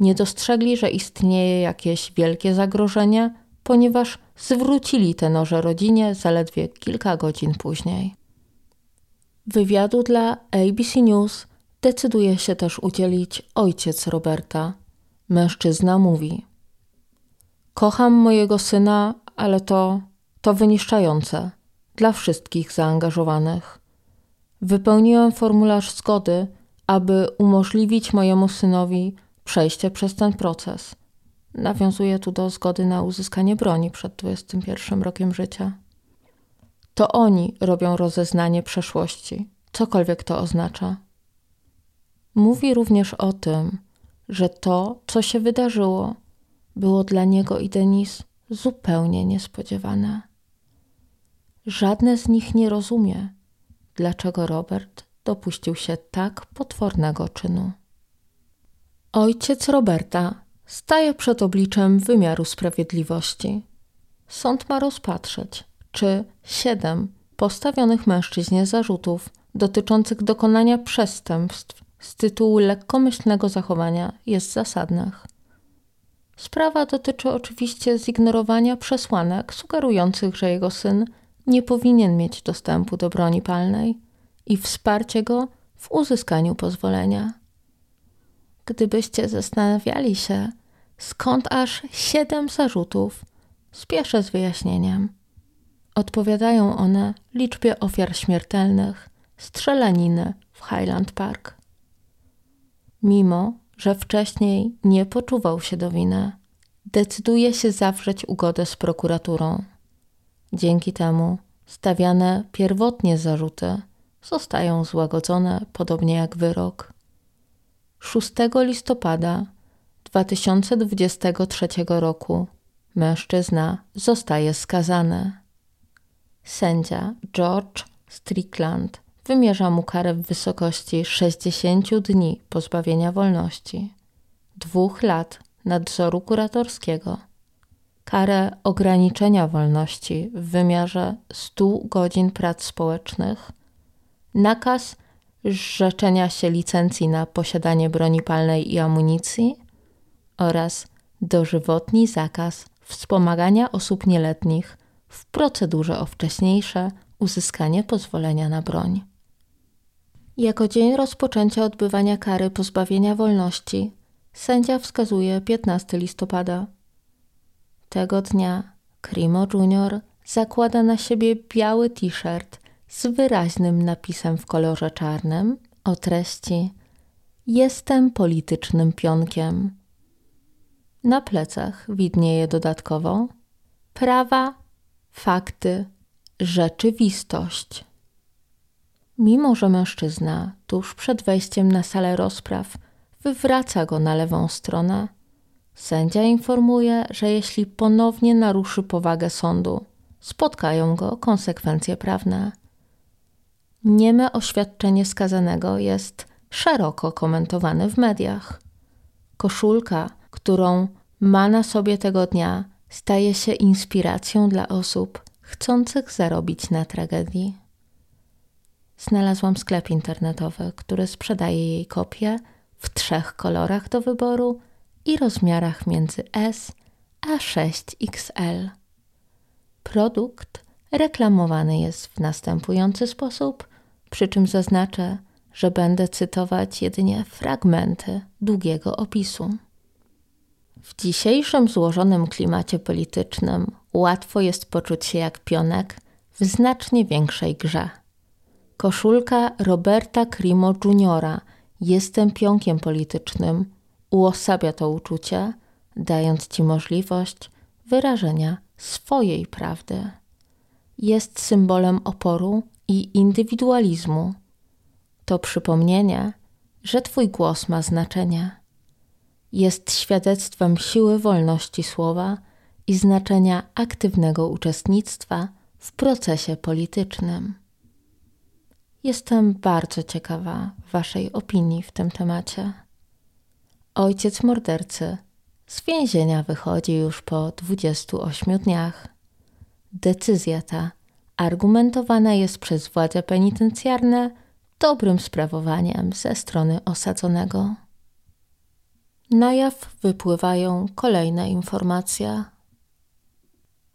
Nie dostrzegli, że istnieje jakieś wielkie zagrożenie, ponieważ zwrócili te noże rodzinie zaledwie kilka godzin później. Wywiadu dla ABC News decyduje się też udzielić ojciec Roberta. Mężczyzna mówi: Kocham mojego syna, ale to to wyniszczające dla wszystkich zaangażowanych. Wypełniłem formularz zgody, aby umożliwić mojemu synowi przejście przez ten proces. Nawiązuje tu do zgody na uzyskanie broni przed 21 rokiem życia. To oni robią rozeznanie przeszłości, cokolwiek to oznacza. Mówi również o tym, że to, co się wydarzyło, było dla niego i Denis zupełnie niespodziewane. Żadne z nich nie rozumie, dlaczego Robert dopuścił się tak potwornego czynu. Ojciec Roberta staje przed obliczem wymiaru sprawiedliwości. Sąd ma rozpatrzeć, czy siedem postawionych mężczyźnie zarzutów dotyczących dokonania przestępstw z tytułu lekkomyślnego zachowania jest zasadnych. Sprawa dotyczy oczywiście zignorowania przesłanek sugerujących, że jego syn nie powinien mieć dostępu do broni palnej i wsparcie go w uzyskaniu pozwolenia. Gdybyście zastanawiali się, skąd aż siedem zarzutów, spieszę z wyjaśnieniem. Odpowiadają one liczbie ofiar śmiertelnych strzelaniny w Highland Park. Mimo, że wcześniej nie poczuwał się do winy, decyduje się zawrzeć ugodę z prokuraturą. Dzięki temu stawiane pierwotnie zarzuty zostają złagodzone, podobnie jak wyrok. 6 listopada 2023 roku mężczyzna zostaje skazany. Sędzia George Strickland wymierza mu karę w wysokości 60 dni pozbawienia wolności, dwóch lat nadzoru kuratorskiego, karę ograniczenia wolności w wymiarze 100 godzin prac społecznych, nakaz zrzeczenia się licencji na posiadanie broni palnej i amunicji oraz dożywotni zakaz wspomagania osób nieletnich w procedurze o wcześniejsze uzyskanie pozwolenia na broń. Jako dzień rozpoczęcia odbywania kary pozbawienia wolności sędzia wskazuje 15 listopada. Tego dnia Crimo Jr. zakłada na siebie biały t-shirt z wyraźnym napisem w kolorze czarnym o treści Jestem politycznym pionkiem. Na plecach widnieje dodatkowo prawa, fakty, rzeczywistość. Mimo, że mężczyzna tuż przed wejściem na salę rozpraw wywraca go na lewą stronę, sędzia informuje, że jeśli ponownie naruszy powagę sądu, spotkają go konsekwencje prawne. Nieme oświadczenie skazanego jest szeroko komentowane w mediach. Koszulka, którą ma na sobie tego dnia, staje się inspiracją dla osób chcących zarobić na tragedii. Znalazłam sklep internetowy, który sprzedaje jej kopie w trzech kolorach do wyboru i rozmiarach między S a 6XL. Produkt reklamowany jest w następujący sposób, przy czym zaznaczę, że będę cytować jedynie fragmenty długiego opisu. W dzisiejszym złożonym klimacie politycznym łatwo jest poczuć się jak pionek w znacznie większej grze. Koszulka Roberta Crimo Juniora Jestem pionkiem politycznym uosabia to uczucie, dając ci możliwość wyrażenia swojej prawdy. Jest symbolem oporu i indywidualizmu. To przypomnienie, że Twój głos ma znaczenie. Jest świadectwem siły wolności słowa i znaczenia aktywnego uczestnictwa w procesie politycznym. Jestem bardzo ciekawa Waszej opinii w tym temacie. Ojciec mordercy z więzienia wychodzi już po 28 dniach. Decyzja ta argumentowana jest przez władze penitencjarne dobrym sprawowaniem ze strony osadzonego. Na jaw wypływają kolejne informacje.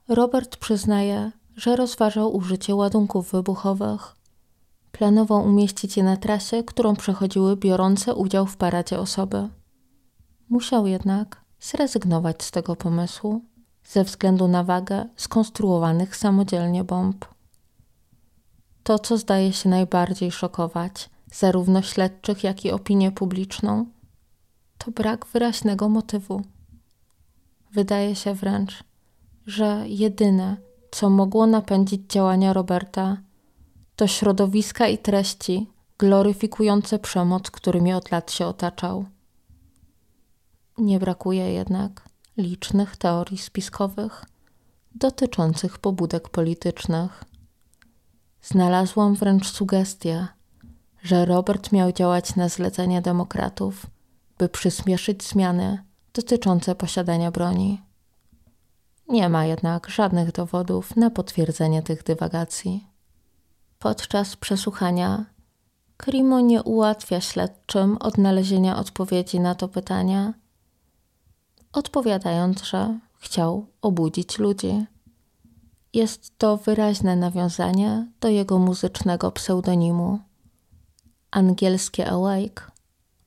Robert przyznaje, że rozważał użycie ładunków wybuchowych. Planował umieścić je na trasie, którą przechodziły biorące udział w paradzie osoby. Musiał jednak zrezygnować z tego pomysłu ze względu na wagę skonstruowanych samodzielnie bomb. To, co zdaje się najbardziej szokować zarówno śledczych, jak i opinię publiczną, to brak wyraźnego motywu. Wydaje się wręcz, że jedyne, co mogło napędzić działania Roberta, to środowiska i treści gloryfikujące przemoc, którymi od lat się otaczał. Nie brakuje jednak licznych teorii spiskowych dotyczących pobudek politycznych. Znalazłam wręcz sugestię, że Robert miał działać na zlecenie demokratów, by przyspieszyć zmiany dotyczące posiadania broni. Nie ma jednak żadnych dowodów na potwierdzenie tych dywagacji. Podczas przesłuchania Krimo nie ułatwia śledczym odnalezienia odpowiedzi na to pytanie, odpowiadając, że chciał obudzić ludzi. Jest to wyraźne nawiązanie do jego muzycznego pseudonimu. Angielskie awake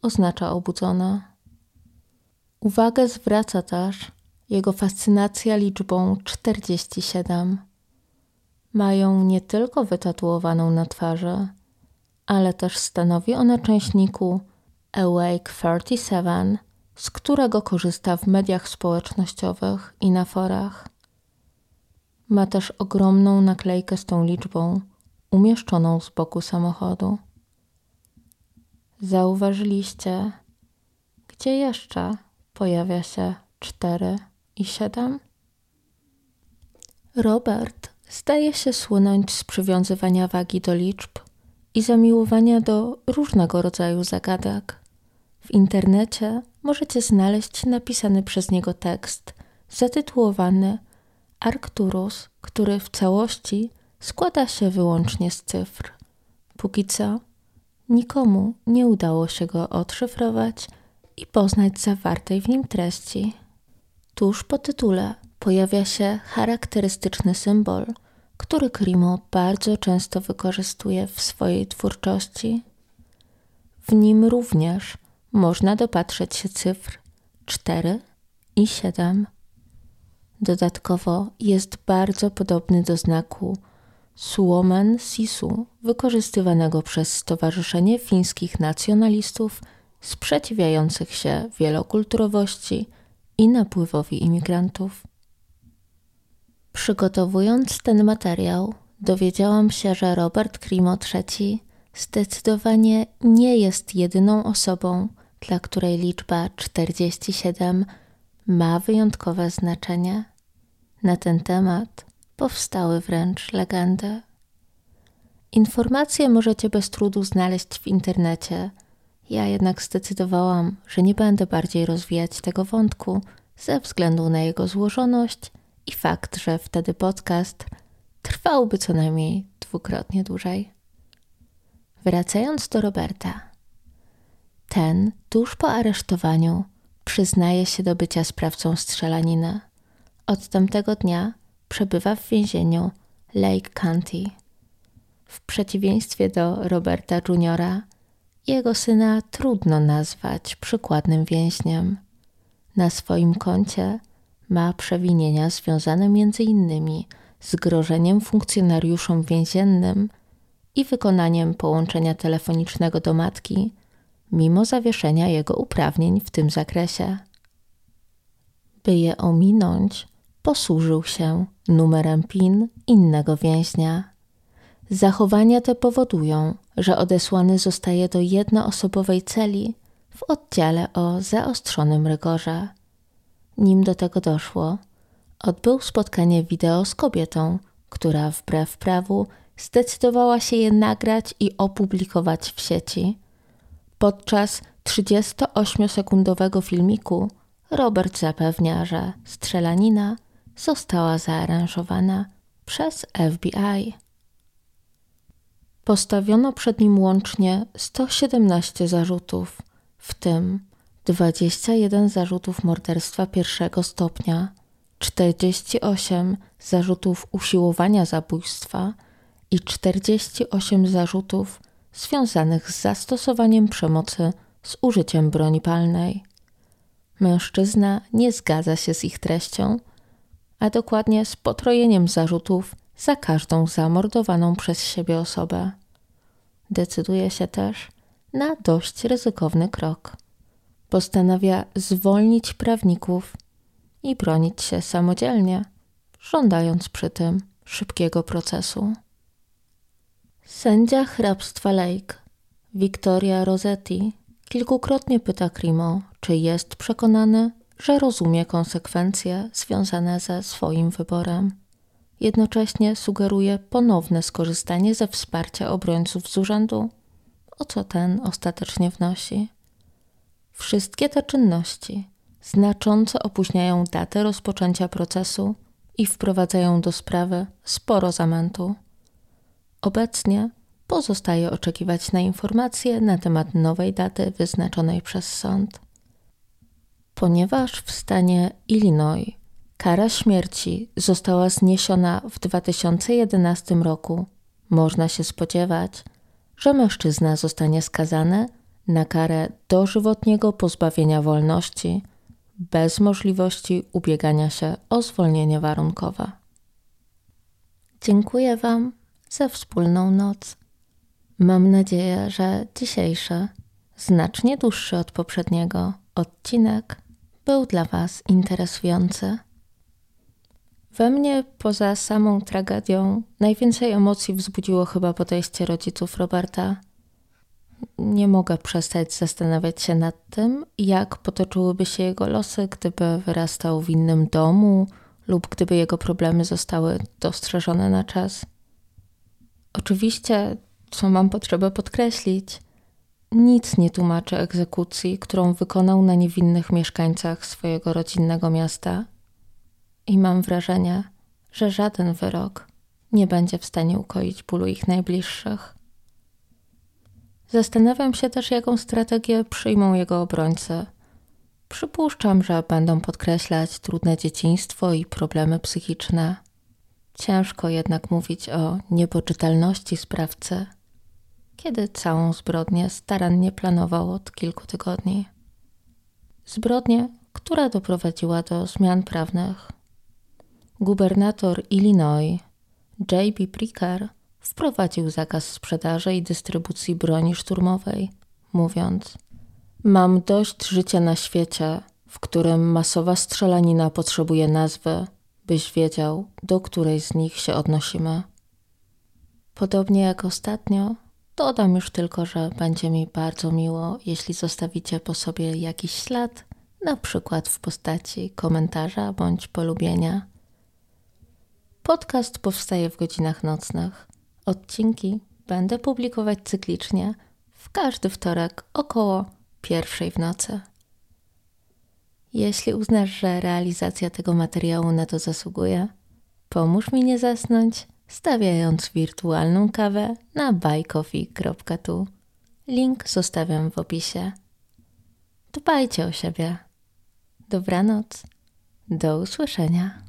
oznacza obudzona. Uwagę zwraca też jego fascynacja liczbą 47. Mają nie tylko wytatuowaną na twarzy, ale też stanowi ona częśniku Awake 37, z którego korzysta w mediach społecznościowych i na forach. Ma też ogromną naklejkę z tą liczbą, umieszczoną z boku samochodu. Zauważyliście, gdzie jeszcze pojawia się 4 i 7? Robert zdaje się słynąć z przywiązywania wagi do liczb i zamiłowania do różnego rodzaju zagadek. W internecie możecie znaleźć napisany przez niego tekst zatytułowany Arcturus, który w całości składa się wyłącznie z cyfr. Póki co nikomu nie udało się go odszyfrować i poznać zawartej w nim treści. Tuż po tytule pojawia się charakterystyczny symbol, który Krimo bardzo często wykorzystuje w swojej twórczości. W nim również można dopatrzeć się cyfr 4 i 7. Dodatkowo jest bardzo podobny do znaku Suomen Sisu, wykorzystywanego przez Stowarzyszenie Fińskich Nacjonalistów sprzeciwiających się wielokulturowości i napływowi imigrantów. Przygotowując ten materiał, dowiedziałam się, że Robert Crimo III zdecydowanie nie jest jedyną osobą, dla której liczba 47 ma wyjątkowe znaczenie. Na ten temat powstały wręcz legendy. Informacje możecie bez trudu znaleźć w internecie. Ja jednak zdecydowałam, że nie będę bardziej rozwijać tego wątku ze względu na jego złożoność i fakt, że wtedy podcast trwałby co najmniej dwukrotnie dłużej. Wracając do Roberta. Ten tuż po aresztowaniu przyznaje się do bycia sprawcą strzelaniny. Od tamtego dnia przebywa w więzieniu Lake County. W przeciwieństwie do Roberta Juniora, jego syna trudno nazwać przykładnym więźniem. Na swoim koncie ma przewinienia związane innymi z grożeniem funkcjonariuszom więziennym i wykonaniem połączenia telefonicznego do matki, mimo zawieszenia jego uprawnień w tym zakresie. By je ominąć, posłużył się numerem PIN innego więźnia. Zachowania te powodują, że odesłany zostaje do jednoosobowej celi w oddziale o zaostrzonym rygorze. Nim do tego doszło, odbył spotkanie wideo z kobietą, która wbrew prawu zdecydowała się je nagrać i opublikować w sieci. Podczas 38-sekundowego filmiku Robert zapewnia, że strzelanina została zaaranżowana przez FBI. Postawiono przed nim łącznie 117 zarzutów, w tym 21 zarzutów morderstwa pierwszego stopnia, 48 zarzutów usiłowania zabójstwa i 48 zarzutów związanych z zastosowaniem przemocy z użyciem broni palnej. Mężczyzna nie zgadza się z ich treścią, a dokładnie z potrojeniem zarzutów za każdą zamordowaną przez siebie osobę. Decyduje się też na dość ryzykowny krok. Postanawia zwolnić prawników i bronić się samodzielnie, żądając przy tym szybkiego procesu. Sędzia hrabstwa Lake, Victoria Rossetti, kilkukrotnie pyta Crimo, czy jest przekonany, że rozumie konsekwencje związane ze swoim wyborem. Jednocześnie sugeruje ponowne skorzystanie ze wsparcia obrońców z urzędu, o co ten ostatecznie wnosi. Wszystkie te czynności znacząco opóźniają datę rozpoczęcia procesu i wprowadzają do sprawy sporo zamętu. Obecnie pozostaje oczekiwać na informacje na temat nowej daty wyznaczonej przez sąd. Ponieważ w stanie Illinois kara śmierci została zniesiona w 2011 roku, można się spodziewać, że mężczyzna zostanie skazany na karę dożywotniego pozbawienia wolności bez możliwości ubiegania się o zwolnienie warunkowe. Dziękuję Wam za wspólną noc. Mam nadzieję, że dzisiejszy, znacznie dłuższy od poprzedniego odcinek był dla Was interesujący. We mnie, poza samą tragedią, najwięcej emocji wzbudziło chyba podejście rodziców Roberta. Nie mogę przestać zastanawiać się nad tym, jak potoczyłyby się jego losy, gdyby wyrastał w innym domu lub gdyby jego problemy zostały dostrzeżone na czas. Oczywiście, co mam potrzebę podkreślić, nic nie tłumaczy egzekucji, którą wykonał na niewinnych mieszkańcach swojego rodzinnego miasta. I mam wrażenie, że żaden wyrok nie będzie w stanie ukoić bólu ich najbliższych. Zastanawiam się też, jaką strategię przyjmą jego obrońcy. Przypuszczam, że będą podkreślać trudne dzieciństwo i problemy psychiczne. Ciężko jednak mówić o niepoczytalności sprawcy kiedy całą zbrodnię starannie planował od kilku tygodni. Zbrodnię, która doprowadziła do zmian prawnych. Gubernator Illinois J.B. Pricker wprowadził zakaz sprzedaży i dystrybucji broni szturmowej, mówiąc: Mam dość życia na świecie, w którym masowa strzelanina potrzebuje nazwy, byś wiedział, do której z nich się odnosimy. Podobnie jak ostatnio, dodam już tylko, że będzie mi bardzo miło, jeśli zostawicie po sobie jakiś ślad, na przykład w postaci komentarza bądź polubienia. Podcast powstaje w godzinach nocnych. Odcinki będę publikować cyklicznie w każdy wtorek około pierwszej w nocy. Jeśli uznasz, że realizacja tego materiału na to zasługuje, pomóż mi nie zasnąć, stawiając wirtualną kawę na buycoffee.tu. Link zostawiam w opisie. Dbajcie o siebie. Dobranoc. Do usłyszenia.